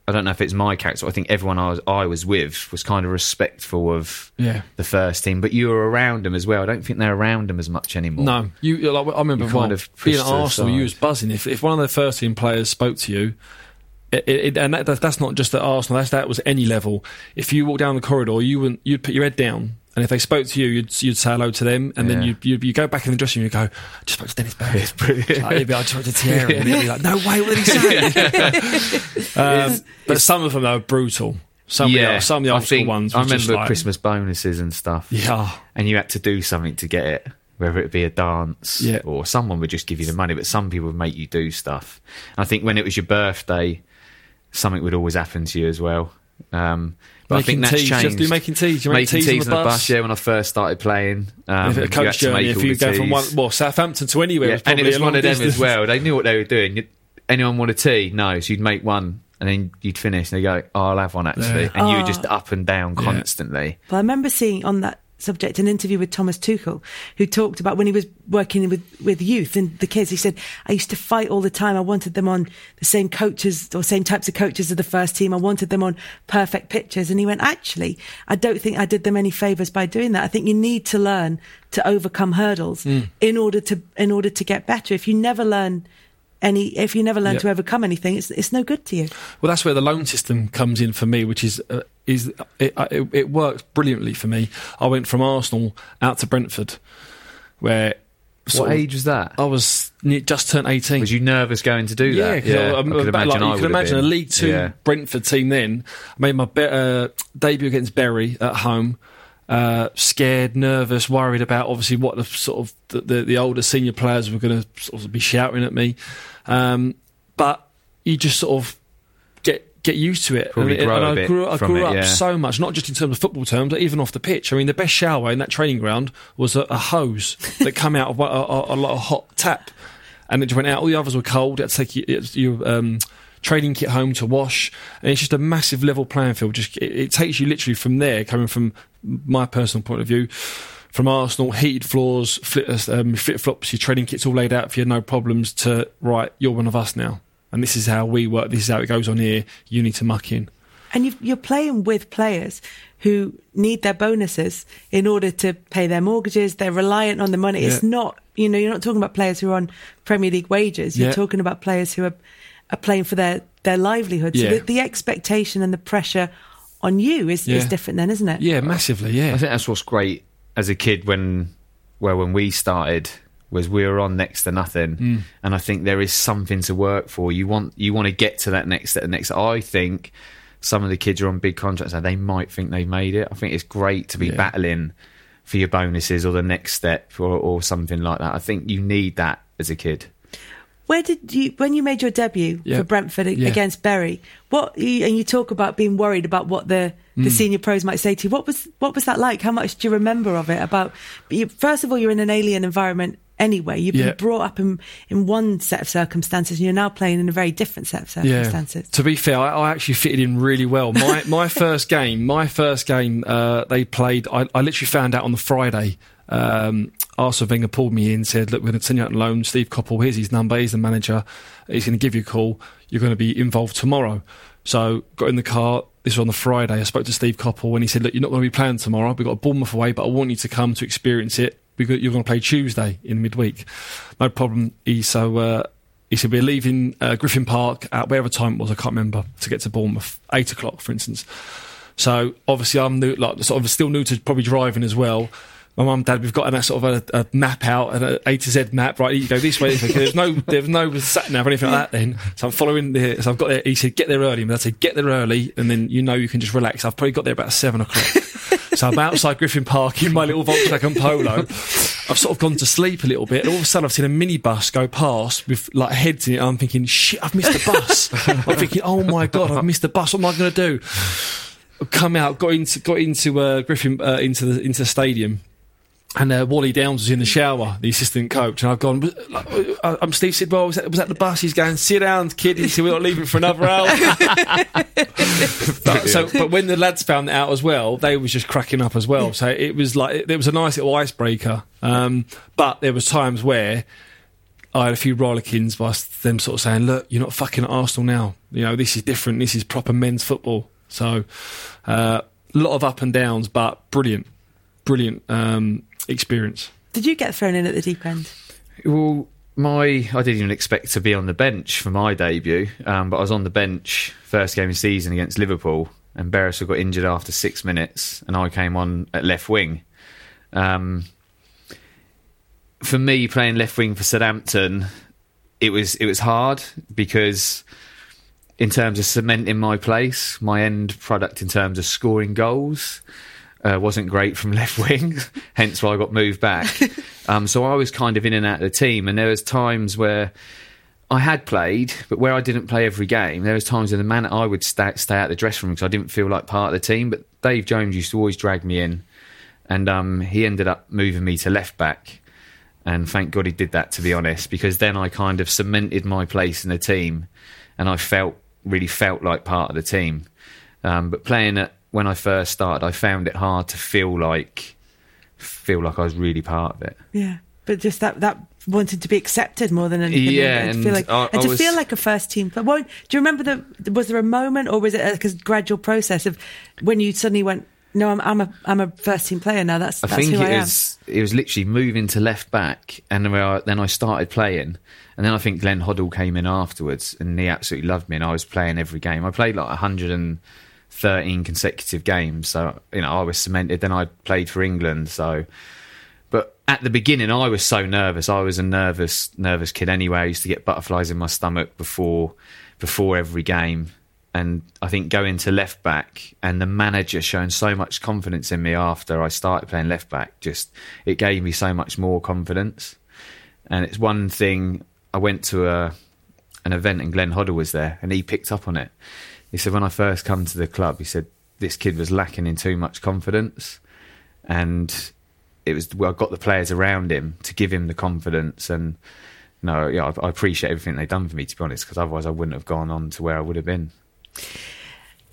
I don't know if it's my character. I think everyone I was I was with was kind of respectful of Yeah. the first team. But you were around them as well. I don't think they're around them as much anymore. No, you. Like, I remember You kind well, of being at Arsenal. You was buzzing. If if one of the first team players spoke to you, it, it, and that, that's not just at Arsenal. That's that was any level. If you walk down the corridor, you wouldn't, you'd put your head down, and if they spoke to you, you'd you'd say hello to them, and then Yeah. you you you go back in the dressing room. You go, I just spoke to Dennis Berry. It's brilliant. Like, be, I just spoke to Thierry. And he'd be like, No way, what did he say? um, but some of them though are brutal. Some of the, some of the old school ones. I remember like- Christmas bonuses and stuff. Yeah. and you had to do something to get it, whether it be a dance Yeah. or someone would just give you the money, but some people would make you do stuff. I think when it was your birthday, something would always happen to you as well. Um, but Making I think that's teas. You have to changed. do making teas. You make making teas on the bus. yeah, when I first started playing. Um, if you a coach to journey, if you the go from one, teas. well, Southampton to anywhere, Yeah, was and it was one of them distance. as well. They knew what they were doing. You- Anyone want a tea? No. So you'd make one, and then you'd finish, and they go, "Oh, I'll have one actually," Yeah. and you were just up and down constantly. Well, I remember seeing on that subject an interview with Thomas Tuchel, who talked about when he was working with, with youth and the kids. He said, I used to fight all the time. I wanted them on the same coaches or same types of coaches as the first team. I wanted them on perfect pitches. And he went, actually, I don't think I did them any favours by doing that. I think you need to learn to overcome hurdles mm. in order to, in order to get better. If you never learn any, if you never learn Yep. to overcome anything, it's, it's no good to you. Well, that's where the loan system comes in for me, which is uh, is it, uh, it, it works brilliantly for me. I went from Arsenal out to Brentford, where What of- age was that? I was just turned 18. Was you nervous going to do that? Yeah, that? 'cause I- I'm I could imagine like, I you would can have imagine a. League Two Yeah. Brentford team. Then I made my be- uh, debut against Bury at home. Uh, scared, nervous, worried about obviously what the sort of the, the, the older senior players were going to sort of be shouting at me. Um, but you just sort of get get used to it. Probably and, grow and I grew, I grew it, up yeah. so much, not just in terms of football terms, but even off the pitch. I mean, the best shower in that training ground was a, a hose that came out of a, a, a lot of hot tap, and it just went out. All the others were cold. You had to take your, your um, training kit home to wash, and it's just a massive level playing field. Just it, it takes you literally from there, coming from my personal point of view. From Arsenal, heated floors, flip, um, flip flops, your training kit's all laid out for you, no problems. To right, you're one of us now, and this is how we work. This is how it goes on here. You need to muck in. And you've, you're playing with players who need their bonuses in order to pay their mortgages. They're reliant on the money. It's not, you know, you're not talking about players who are on Premier League wages. You're Yeah. talking about players who are, are playing for their, their livelihood. So Yeah. the, the expectation and the pressure on you is, is different then, isn't it? Yeah, massively. Yeah, I think that's what's great as a kid when, well, when we started was we were on next to nothing, Mm. and I think there is something to work for. You want you want to get to that next step. Next, I think some of the kids are on big contracts and they might think they've made it. I think it's great to be Yeah. battling for your bonuses or the next step or, or something like that. I think you need that as a kid. Where did you, when you made your debut Yeah. for Brentford Yeah. against Bury, what, you, and you talk about being worried about what the, the Mm. senior pros might say to you. What was, what was that like? How much do you remember of it? About, you, first of all, you're in an alien environment anyway. You've Yeah. been brought up in, in one set of circumstances and you're now playing in a very different set of circumstances. To be fair, I, I actually fitted in really well. My my first game, my first game, uh, they played. I, I literally found out on the Friday. Um, Arsene Wenger pulled me in, said, "Look, we're going to send you out on loan. Steve Coppell, here's his number. He's the manager. He's going to give you a call. You're going to be involved tomorrow." So got in the car. This was on the Friday. I spoke to Steve Coppell and he said, "Look, you're not going to be playing tomorrow. We've got a Bournemouth away, but I want you to come to experience it. You're going to play Tuesday in the midweek. No problem." He so. Uh, he said, We're leaving uh, Griffin Park at whatever time it was, I can't remember, to get to Bournemouth, eight o'clock, for instance. So obviously, I'm new, like, sort of still new to probably driving as well. My mum, and dad, we've got a sort of a, a map out, an A a to Z map. Right, you go this way. There's no, there's no sat nav or anything like that. Then, so I'm following the. So I've got there. He said, get there early. And I said, get there early, and then you know you can just relax. I've probably got there about seven o'clock. so I'm outside Griffin Park in my little Volkswagen Polo. I've sort of gone to sleep a little bit, and all of a sudden I've seen a minibus go past with like heads in it. I'm thinking, shit, I've missed the bus. I'm thinking, oh my god, I've missed the bus. What am I going to do? Come out, got into got into uh, Griffin uh, into the into the stadium. And uh, Wally Downes was in the shower, the assistant coach, and I've gone. uh, I'm Steve Sidwell. Was that, was that the bus? He's going. Sit down, kid. He said, "We're not leaving for another hour." but, so, but when the lads found it out as well, they was just cracking up as well. So it was like it was a nice little icebreaker. Um, but there was times where I had a few rollickings by them sort of saying, "Look, you're not fucking at Arsenal now. You know this is different. This is proper men's football." So uh, a lot of up and downs, but brilliant, brilliant um, experience. Did you get thrown in at the deep end? Well, my I didn't even expect to be on the bench for my debut, um, but I was on the bench first game of season against Liverpool, and Beresford got injured after six minutes, and I came on at left wing. Um, for me, playing left wing for Southampton, it was it was hard because in terms of cementing my place, my end product in terms of scoring goals uh, wasn't great from left wing, hence why I got moved back. Um, so I was kind of in and out of the team, and there was times where I had played, but where I didn't play every game, there was times in the man I would stay, stay out the dressing room because I didn't feel like part of the team. But Dave Jones used to always drag me in, and um, he ended up moving me to left back. And thank God he did that, to be honest, because then I kind of cemented my place in the team, and I felt really felt like part of the team. Um, but playing at when I first started, I found it hard to feel like feel like I was really part of it. Yeah, but just that that wanted to be accepted more than anything. Yeah, and, to and feel like, I- and to was- feel like a first team. But won't, do you remember the? Was there a moment, or was it like a gradual process of when you suddenly went, "No, I'm I'm a I'm a first team player now. That's I that's think who it I am." was it was literally moving to left back, and then I, then I started playing, and then I think Glenn Hoddle came in afterwards, and he absolutely loved me, and I was playing every game. I played like 113 consecutive games, so you know I was cemented. Then I played for England, so but at the beginning, I was so nervous. I was a nervous, nervous kid anyway. I used to get butterflies in my stomach before, before every game. And I think going to left back and the manager showing so much confidence in me after I started playing left back, just it gave me so much more confidence. And it's one thing. I went to a an event and Glenn Hoddle was there, and he picked up on it. He said when I first come to the club, he said this kid was lacking in too much confidence, and it was well, I got the players around him to give him the confidence and. No, yeah, I, I appreciate everything they've done for me, to be honest, because otherwise I wouldn't have gone on to where I would have been.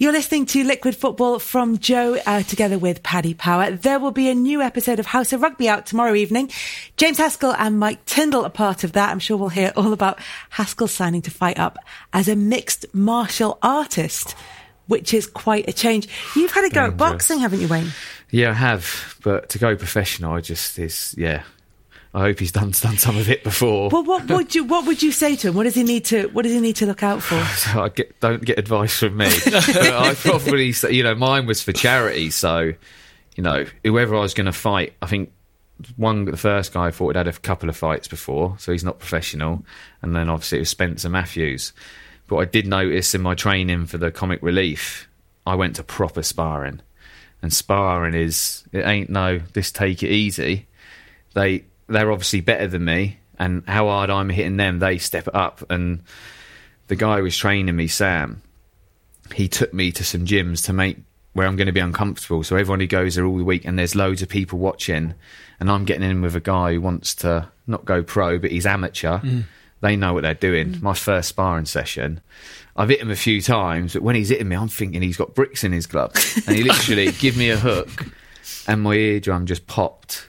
You're listening to Liquid Football from Joe uh, together with Paddy Power. There will be a new episode of House of Rugby out tomorrow evening. James Haskell and Mike Tindall are part of that. I'm sure we'll hear all about Haskell signing to fight up as a mixed martial artist, which is quite a change. You've had a go at boxing, haven't you, Wayne? Yeah, I have, but to go professional, I just is yeah. I hope he's done done some of it before. Well, what would you what would you say to him? What does he need to What does he need to look out for? So I get, don't get advice from me. I probably, say- you know, mine was for charity. So, you know, whoever I was going to fight, I think one, the first guy I fought had had a couple of fights before, so he's not professional. And then obviously it was Spencer Matthews. But I did notice in my training for the comic relief, I went to proper sparring. And sparring is, it ain't no, this take it easy. They, they're obviously better than me. And how hard I'm hitting them, they step up. And the guy who was training me, Sam, he took me to some gyms to make where I'm going to be uncomfortable. So everyone who goes there all the week, and there's loads of people watching, and I'm getting in with a guy who wants to not go pro, but he's amateur. Mm. They know what they're doing. Mm. My first sparring session, I've hit him a few times, but when he's hitting me, I'm thinking he's got bricks in his glove, and he literally give me a hook, and my eardrum just popped.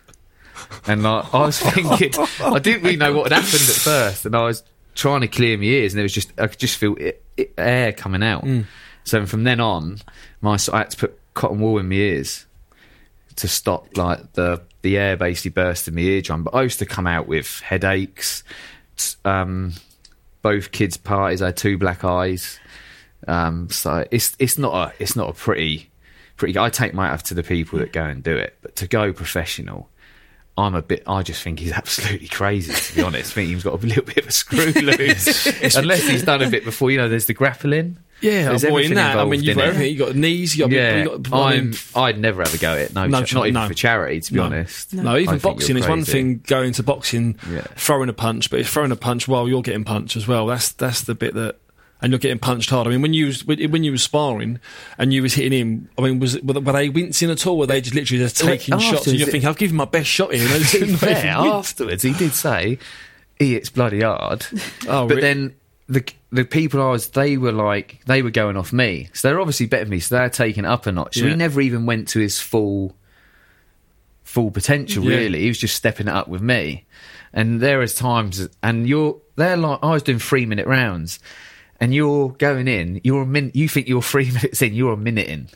And I, I was thinking, I didn't really know what had happened at first, and I was trying to clear my ears, and there was just I could just feel it, it, air coming out. So from then on, my I had to put cotton wool in my ears to stop like the the air basically bursting my eardrum. But I used to come out with headaches. Um, both kids' parties, I had two black eyes. Um, so it's it's not a it's not a pretty pretty. I take my hat to the people that go and do it, but to go professional. I'm a bit. I just think he's absolutely crazy. To be honest, I think he's got a little bit of a screw loose. Unless he's done a bit before. You know, there's the grappling. Yeah, There's boy, in everything that, I mean, you've got everything. You've got knees, you've got, Yeah, you've got I mean, I'm, I'd never have a go at it. No, No ch- ch- not even no. for charity, to be No. honest. No, even boxing is one thing. Going to boxing, Yeah. throwing a punch, but it's throwing a punch while you're getting punched as well. That's that's the bit that, and you're getting punched hard. I mean, when you was when you were sparring and you was hitting him, I mean, was were they- were they wincing at all? Were they just literally just taking shots? And afterwards, you're it- thinking, I've given my best shot here. and they To be didn't even fair, afterwards he did say he hits bloody hard. Oh, but really? then the the people I was, they were like they were going off me, so they're obviously better than me. So they're taking it up a notch. So Yeah. he never even went to his full full potential. Yeah. Really, he was just stepping it up with me. And there is times, and you're they're like I was doing three minute rounds, and you're going in. You're a min. You think you're three minutes in. You're a minute in.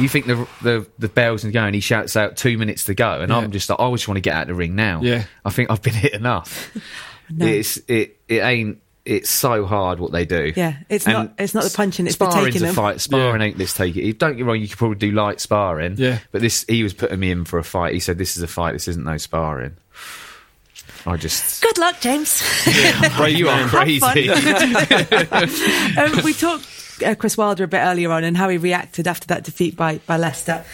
You think the the the bells and going. He shouts out two minutes to go, and Yeah. I'm just like, I just want to get out of the ring now. Yeah. I think I've been hit enough. It's it it ain't. It's so hard what they do. Yeah, it's And not- it's not the punching, it's the sparring's taking a them. fight. Sparring Yeah. ain't this take it. Don't get wrong. You could probably do light sparring. Yeah. But this, he was putting me in for a fight. He said, "This is a fight. This isn't no sparring." I just. Good luck, James. Brave you are crazy. um, we talked uh, Chris Wilder a bit earlier on and how he reacted after that defeat by, by Leicester.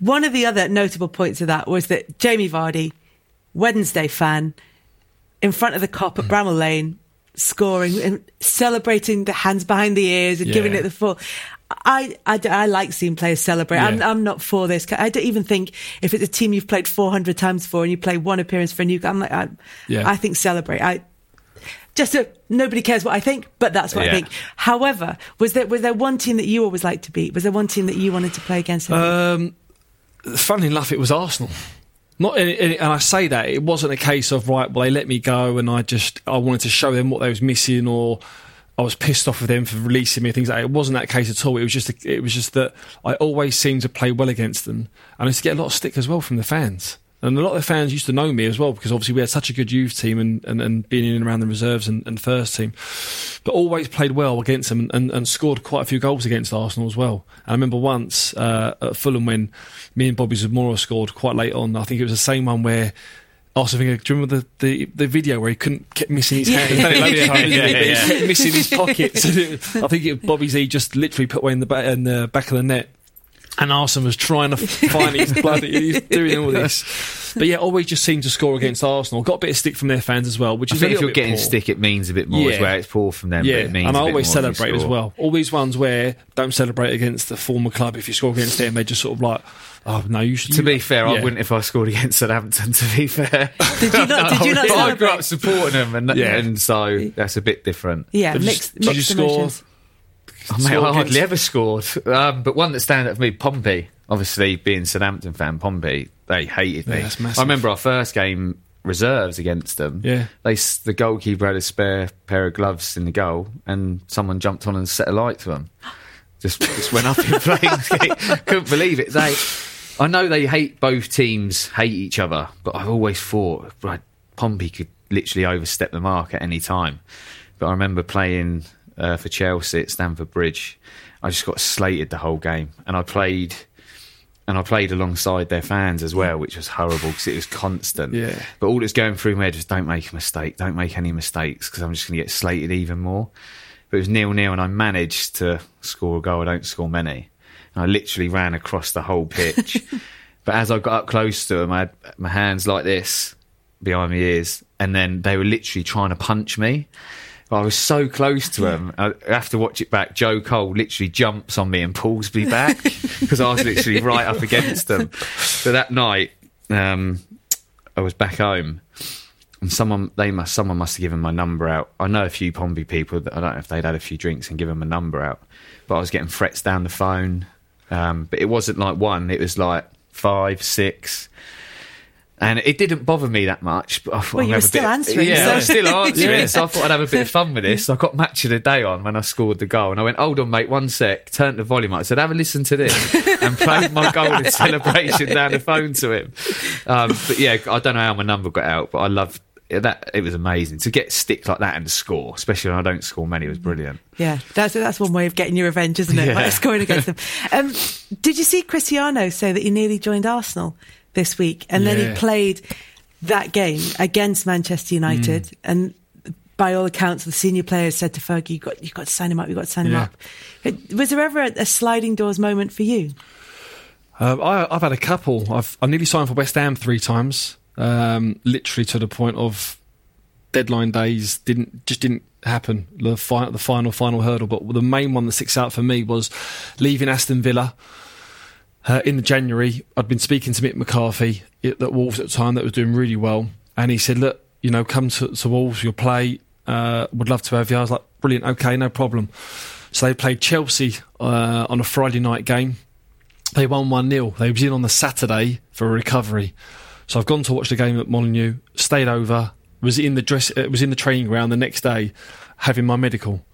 One of the other notable points of that was that Jamie Vardy, Wednesday fan, in front of the Kop at Bramall Lane, scoring and celebrating the hands behind the ears and giving it the full. I, I, I like seeing players celebrate. I'm, I'm not for this. I don't even think if it's a team you've played 400 times for and you play one appearance for a new, I'm like, I, Yeah. I think celebrate. I, just a, nobody cares what I think, but that's what I think. However, was there was there one team that you always liked to beat? Was there one team that you wanted to play against? Um, funnily enough, it was Arsenal. Not, and and I say that it wasn't a case of right. Well, they let me go, and I just I wanted to show them what they was missing, or I was pissed off with them for releasing me. Things like that. It wasn't that case at all. It was just a, it was just that I always seemed to play well against them, and I used to get a lot of stick as well from the fans. And a lot of the fans used to know me as well because obviously we had such a good youth team and, and, and being in and around the reserves and, and first team. But always played well against them and, and, and scored quite a few goals against Arsenal as well. And I remember once uh, at Fulham when me and Bobby Zamora scored quite late on. I think it was the same one where Arsene Wenger, do you remember the, the, the video where he couldn't keep missing his Yeah. hand? He's done it loads of times, Yeah, he? yeah, He missing his pockets. I think it, Bobby Z just literally put away in the back in the back of the net. And Arsenal was trying to find his bloody, he's doing all this. But yeah, always just seemed to score against Arsenal. Got a bit of stick from their fans as well, which I is a think if you're bit getting poor. stick, it means a bit more. Is Yeah. where it's poor from them. Yeah, but it means and I a bit always more celebrate as well. All these ones where don't celebrate against the former club. If you score against them, they just sort of like, oh no, you should. To be fair, I wouldn't if I scored against Southampton. To be fair, Did you not? Did you not but I grew up supporting them, and Yeah. and so that's a bit different. Yeah, Did you- mixed, did you mixed score? Oh, mate, I hardly ever scored. Um, but one that stands out for me, Pompey. Obviously, being Southampton fan, Pompey, they hated me. Yeah. I remember our first game reserves against them. Yeah. they the goalkeeper had a spare pair of gloves in the goal, and someone jumped on and set a light to them. Just just went up in flames. Couldn't believe it. They, I know they hate both teams, hate each other, but I've always thought Pompey could literally overstep the mark at any time. But I remember playing uh, for Chelsea at Stamford Bridge. I just got slated the whole game, and I played, and I played alongside their fans as well, which was horrible because it was constant. Yeah. But all that's going through my head was don't make a mistake, don't make any mistakes because I'm just going to get slated even more. But it was nil nil, and I managed to score a goal. I don't score many. And I literally ran across the whole pitch. but as I got up close to them, I had my hands like this behind my ears, and then they were literally trying to punch me. I was so close to them. I have to watch it back. Joe Cole literally jumps on me and pulls me back because I was literally right up against them. So that night, um, I was back home, and someone they must someone must have given my number out. I know a few Pompey people that I don't know if they'd had a few drinks and given my number out, but I was getting threats down the phone. Um, but it wasn't like one; it was like five, six. And it didn't bother me that much. But I thought Well, I'd you were still bit, answering, Yeah, so- I was still answering. Yeah. So I thought I'd have a bit of fun with this. I got match of the day on when I scored the goal, and I went, "Hold on, mate, one sec." Turned the volume up. I said, "Have a listen to this," and played my goal in celebration down the phone to him. Um, but yeah, I don't know how my number got out, but I loved that. It was amazing to get stick like that and score, especially when I don't score many. It was brilliant. Yeah, that's that's one way of getting your revenge, isn't it? Yeah. By scoring against them. Um, did you see Cristiano say that he nearly joined Arsenal this week, and then he played that game against Manchester United, Mm. and by all accounts, the senior players said to Fergie, "You got you got to sign him up. You have got to sign him up." Was there ever a, a sliding doors moment for you? Um, I, I've had a couple. I've I nearly signed for West Ham three times. Um, literally to the point of deadline days didn't just didn't happen. The, fi- the final final hurdle, but the main one that sticks out for me was leaving Aston Villa. Uh, in the January, I'd been speaking to Mick McCarthy at, Wolves at the time that was doing really well, and he said, "Look, you know, come to, to Wolves, you'll play. Uh, would love to have you." I was like, "Brilliant, okay, no problem." So they played Chelsea uh, on a Friday night game. They won 1 0. They was in on the Saturday for a recovery. So I've gone to watch the game at Molineux, stayed over, was in the dress, uh, was in the training ground the next day, having my medical.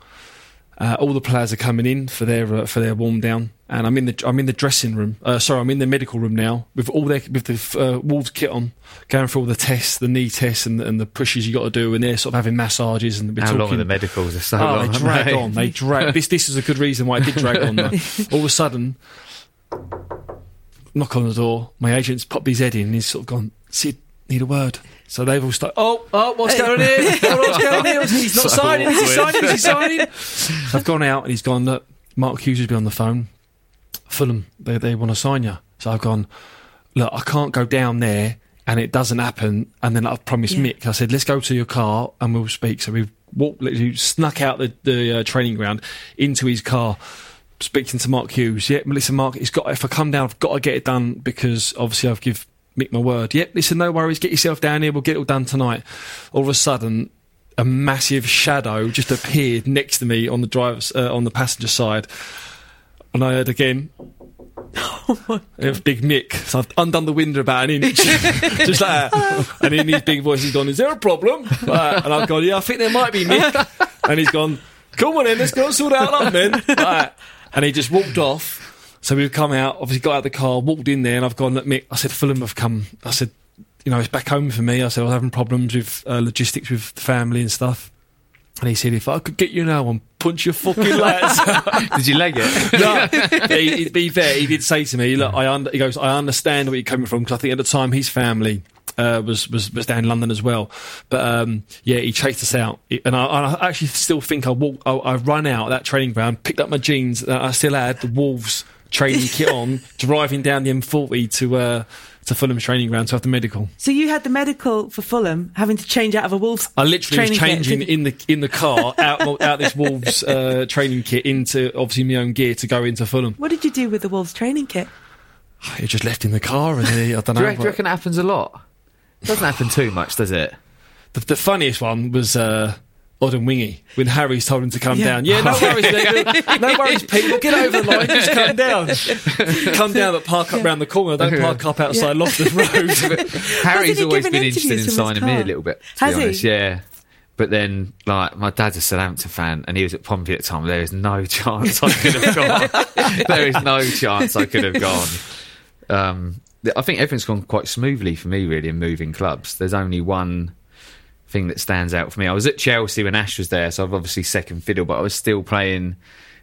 Uh, all the players are coming in for their uh, for their warm down, and I'm in the I'm in the dressing room. Uh, sorry, I'm in the medical room now with all their with the uh, Wolves kit on, going through all the tests, the knee tests, and, and the pushes you got to do, and they're sort of having massages and we're How talking. long are the medicals? They're so Oh, long. they drag they? on. They drag. this this is a good reason why it did drag on. Though. All of a sudden, knock on the door. My agent's popped his head in. and He's sort of gone. Sid, need a word. So they've all started. Oh, oh, what's going on here? What's going on here? He's not So signing. Is he signing? Is he signing? I've gone out and he's gone. Look, Mark Hughes has been on the phone. Fulham, they they want to sign you. So I've gone. Look, I can't go down there and it doesn't happen. And then I've promised Yeah. Mick. I said, let's go to your car and we'll speak. So we walked, literally snuck out the the uh, training ground into his car. Speaking to Mark Hughes, yeah, listen, Mark, it's got. If I come down, I've got to get it done because obviously I've give Mick my word. Yep, listen, no worries, get yourself down here. We'll get it all done tonight. All of a sudden, a massive shadow just appeared next to me on the driver's uh, on the passenger side, and I heard again. Oh my It was Big Mick, so I've undone the window about an inch, just like that. And in his big voice, he's gone, "Is there a problem?" Like and I've gone, "Yeah, I think there might be, Mick." And he's gone, "Come on in, let's go sort it out, man." Like. And he just walked off. So we've come out, obviously got out of the car, walked in there, and I've gone, "Look, Mick," I said, "Fulham have come." I said, "You know, it's back home for me." I said, "I was having problems with uh, logistics with the family and stuff." And he said, "If I could get you now and punch your fucking lads." Did you leg it? no, but he, to be fair, he did say to me, "Look, I under, he goes, I understand where you're coming from because I think at the time his family uh, was, was was down in London as well. But um, yeah, he chased us out, and I, I actually still think I walk. I, I run out of that training ground, picked up my jeans that I still had, the Wolves training kit on, driving down the M40 to uh, to Fulham's training ground to have the medical. So you had the medical for Fulham, having to change out of a Wolves. I literally was training kit. changing in the in the car out out this Wolves uh, training kit into obviously my own gear to go into Fulham. What did you do with the Wolves training kit? It just left in the car, and then, I don't Do know. you, reckon, do you reckon it happens a lot? It doesn't happen too much, does it? The, the funniest one was uh, Odemwingie when Harry's told him to come Yeah. down. Yeah, no worries, Nick. no worries, Pete. We'll get over the line. Just come down. come down, but park up round the corner. Don't park up outside Loftus Road. Harry's always been interested in interviews from his signing me a little bit. To Has be he? honest, yeah. But then, like, my dad's a Southampton fan, and he was at Pompey at the time. There is no chance I could have gone. there is no chance I could have gone. Um, I think everything's gone quite smoothly for me, really, in moving clubs. There's only one thing that stands out for me. I was at Chelsea when Ash was there, so I've obviously second fiddle, but I was still playing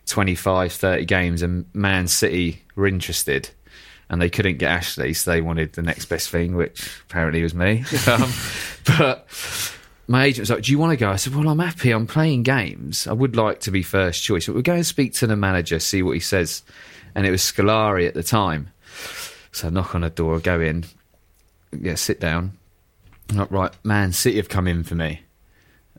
25, 30 games, and Man City were interested. And they couldn't get Ashley, so they wanted the next best thing, which apparently was me. um, but my agent was like, "Do you want to go?" I said, "Well, I'm happy. I'm playing games. I would like to be first choice, but we'll go and speak to the manager, see what he says." And it was Scolari at the time, so I knock on the door, go in, yeah, sit down. I'm right, Man City have come in for me.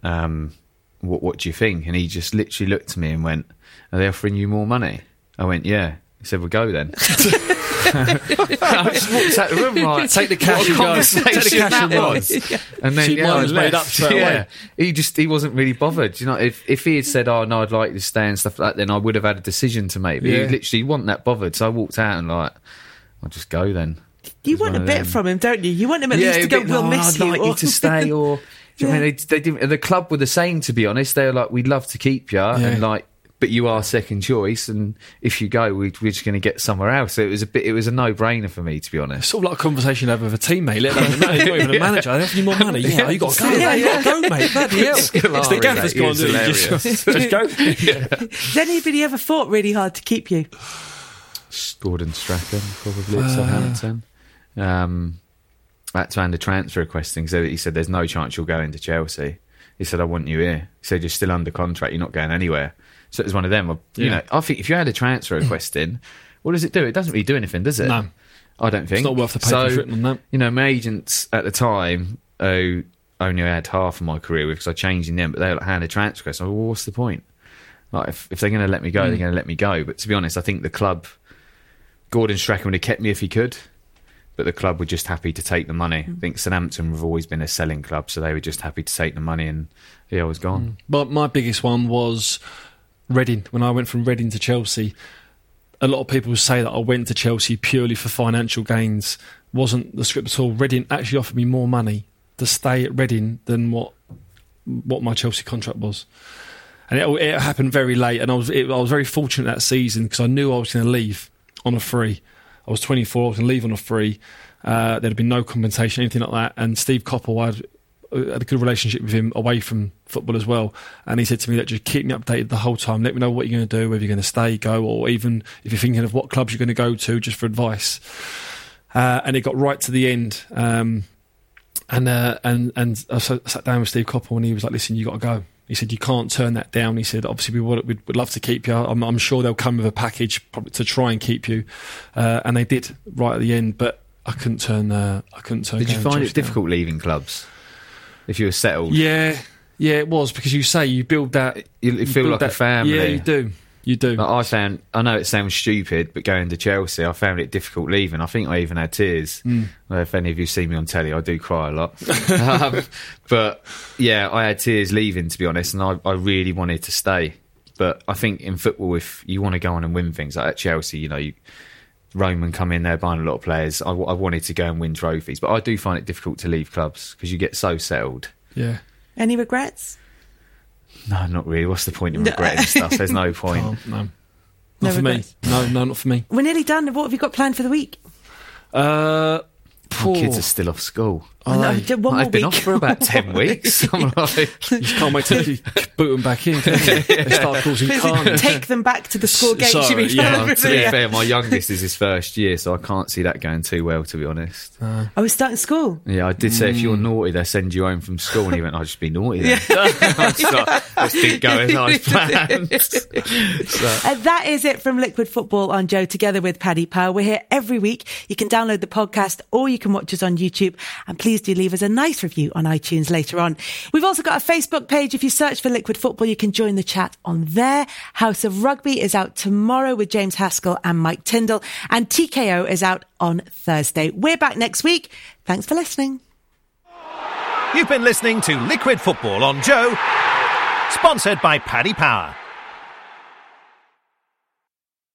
Um, what what do you think? And he just literally looked at me and went, "Are they offering you more money?" I went, "Yeah." He said, We'll go then." I just walked out the room right? Take the cash and go. Take the cash and was. And then yeah, I was made left. up straight yeah. away. He just he wasn't really bothered. You know, if if he had said, "Oh no, I'd like to stay and stuff like that," then I would have had a decision to make. But Yeah. he literally wasn't that bothered. So I walked out and like, I'll just go then. You want a bit from him, don't you? You want him at least to go, bit, we'll "Oh, miss I'd you. like or- you to stay, or do you know I mean, they, they didn't. The club were the same, to be honest. They were like, "We'd love to keep you," and like, but you are second choice, and if you go, we, we're just going to get somewhere else. So it was a bit. It was a no-brainer for me, to be honest. Sort of like a conversation over with a teammate. Let alone a manager, not even a manager. They offer you more money. Yeah, you got to go. Yeah, you got to go, mate. Bloody hell. It's the Scolari, gaffer's gone. Just, just go. Has anybody ever fought really hard to keep you? Gordon Strachan, probably at uh, Southampton. Um, I had to hand a transfer request in because he said, "There's no chance you'll go into Chelsea." He said, "I want you here." He said, "You're still under contract. You're not going anywhere." So it was one of them. You Yeah. know, I think if you had a transfer request in, what does it do? It doesn't really do anything, does it? No. I don't think it's not worth the paper so, it's written on that. You know, my agents at the time, who only had half of my career with because I changed in them, but they like, hand a transfer request. I well, what's the point? Like, if, if they're going to let me go, Mm. they're going to let me go. But to be honest, I think the club, Gordon Strachan would have kept me if he could, but the club were just happy to take the money. Mm. I think Southampton have always been a selling club, so they were just happy to take the money, and yeah, I was gone. But my biggest one was Reading. When I went from Reading to Chelsea, a lot of people say that I went to Chelsea purely for financial gains. Wasn't the script at all. Reading actually offered me more money to stay at Reading than what what my Chelsea contract was. And it, it happened very late, and I was it, I was very fortunate that season because I knew I was going to leave on a free. I was 24, I to leave on a free. Uh, there'd been no compensation, anything like that. And Steve Coppell, I had, uh, had a good relationship with him away from football as well. And he said to me that just keep me updated the whole time. Let me know what you're going to do, whether you're going to stay, go, or even if you're thinking of what clubs you're going to go to, just for advice. Uh, and it got right to the end. Um, and uh, and and I sat down with Steve Coppell, and he was like, "Listen, you got to go." He said, "You can't turn that down." He said, "Obviously, we would we'd, would love to keep you. I'm, I'm sure they'll come with a package to try and keep you." Uh, and they did right at the end, but I couldn't turn. Uh, I couldn't turn. Did you find it difficult leaving clubs if you were settled? Yeah, yeah, it was because you say you build that. You, you feel like a family. Yeah, you do. You do. Like, I found, I know it sounds stupid, but going to Chelsea, I found it difficult leaving. I think I even had tears. Well, if any of you see me on telly, I do cry a lot. um, but yeah, I had tears leaving, to be honest, and I, I really wanted to stay. But I think in football, if you want to go on and win things, like at Chelsea, you know, you, Roman come in there buying a lot of players. I, I wanted to go and win trophies, but I do find it difficult to leave clubs because you get so settled. yeah. Any regrets? No, not really. What's the point in regretting stuff? There's no point. Can't, no. Not No for me. No, no, not for me. We're nearly done. What have you got planned for the week? Uh, My poor. kids are still off school. Oh, no, they? one I've been week. off for about 10 weeks. I'm like, You can't wait to you boot them back in. Can you? They start causing carnage. Take them back to the school gates. Sorry, you yeah, to be fair, my youngest is his first year, so I can't see that going too well, to be honest. I was starting school. Yeah, I did say if you're naughty, they'll send you home from school. And he went, I'll just be naughty then. I just thought, this didn't go as I planned. Uh, that is it from Liquid Football on Joe together with Paddy Power. We're here every week. You can download the podcast or you can watch us on YouTube. And please do leave us a nice review on iTunes later on. We've also got a Facebook page. If you search for Liquid Football, you can join the chat on there. House of Rugby is out tomorrow with James Haskell and Mike Tindall. And TKO is out on Thursday. We're back next week. Thanks for listening. You've been listening to Liquid Football on Joe, sponsored by Paddy Power.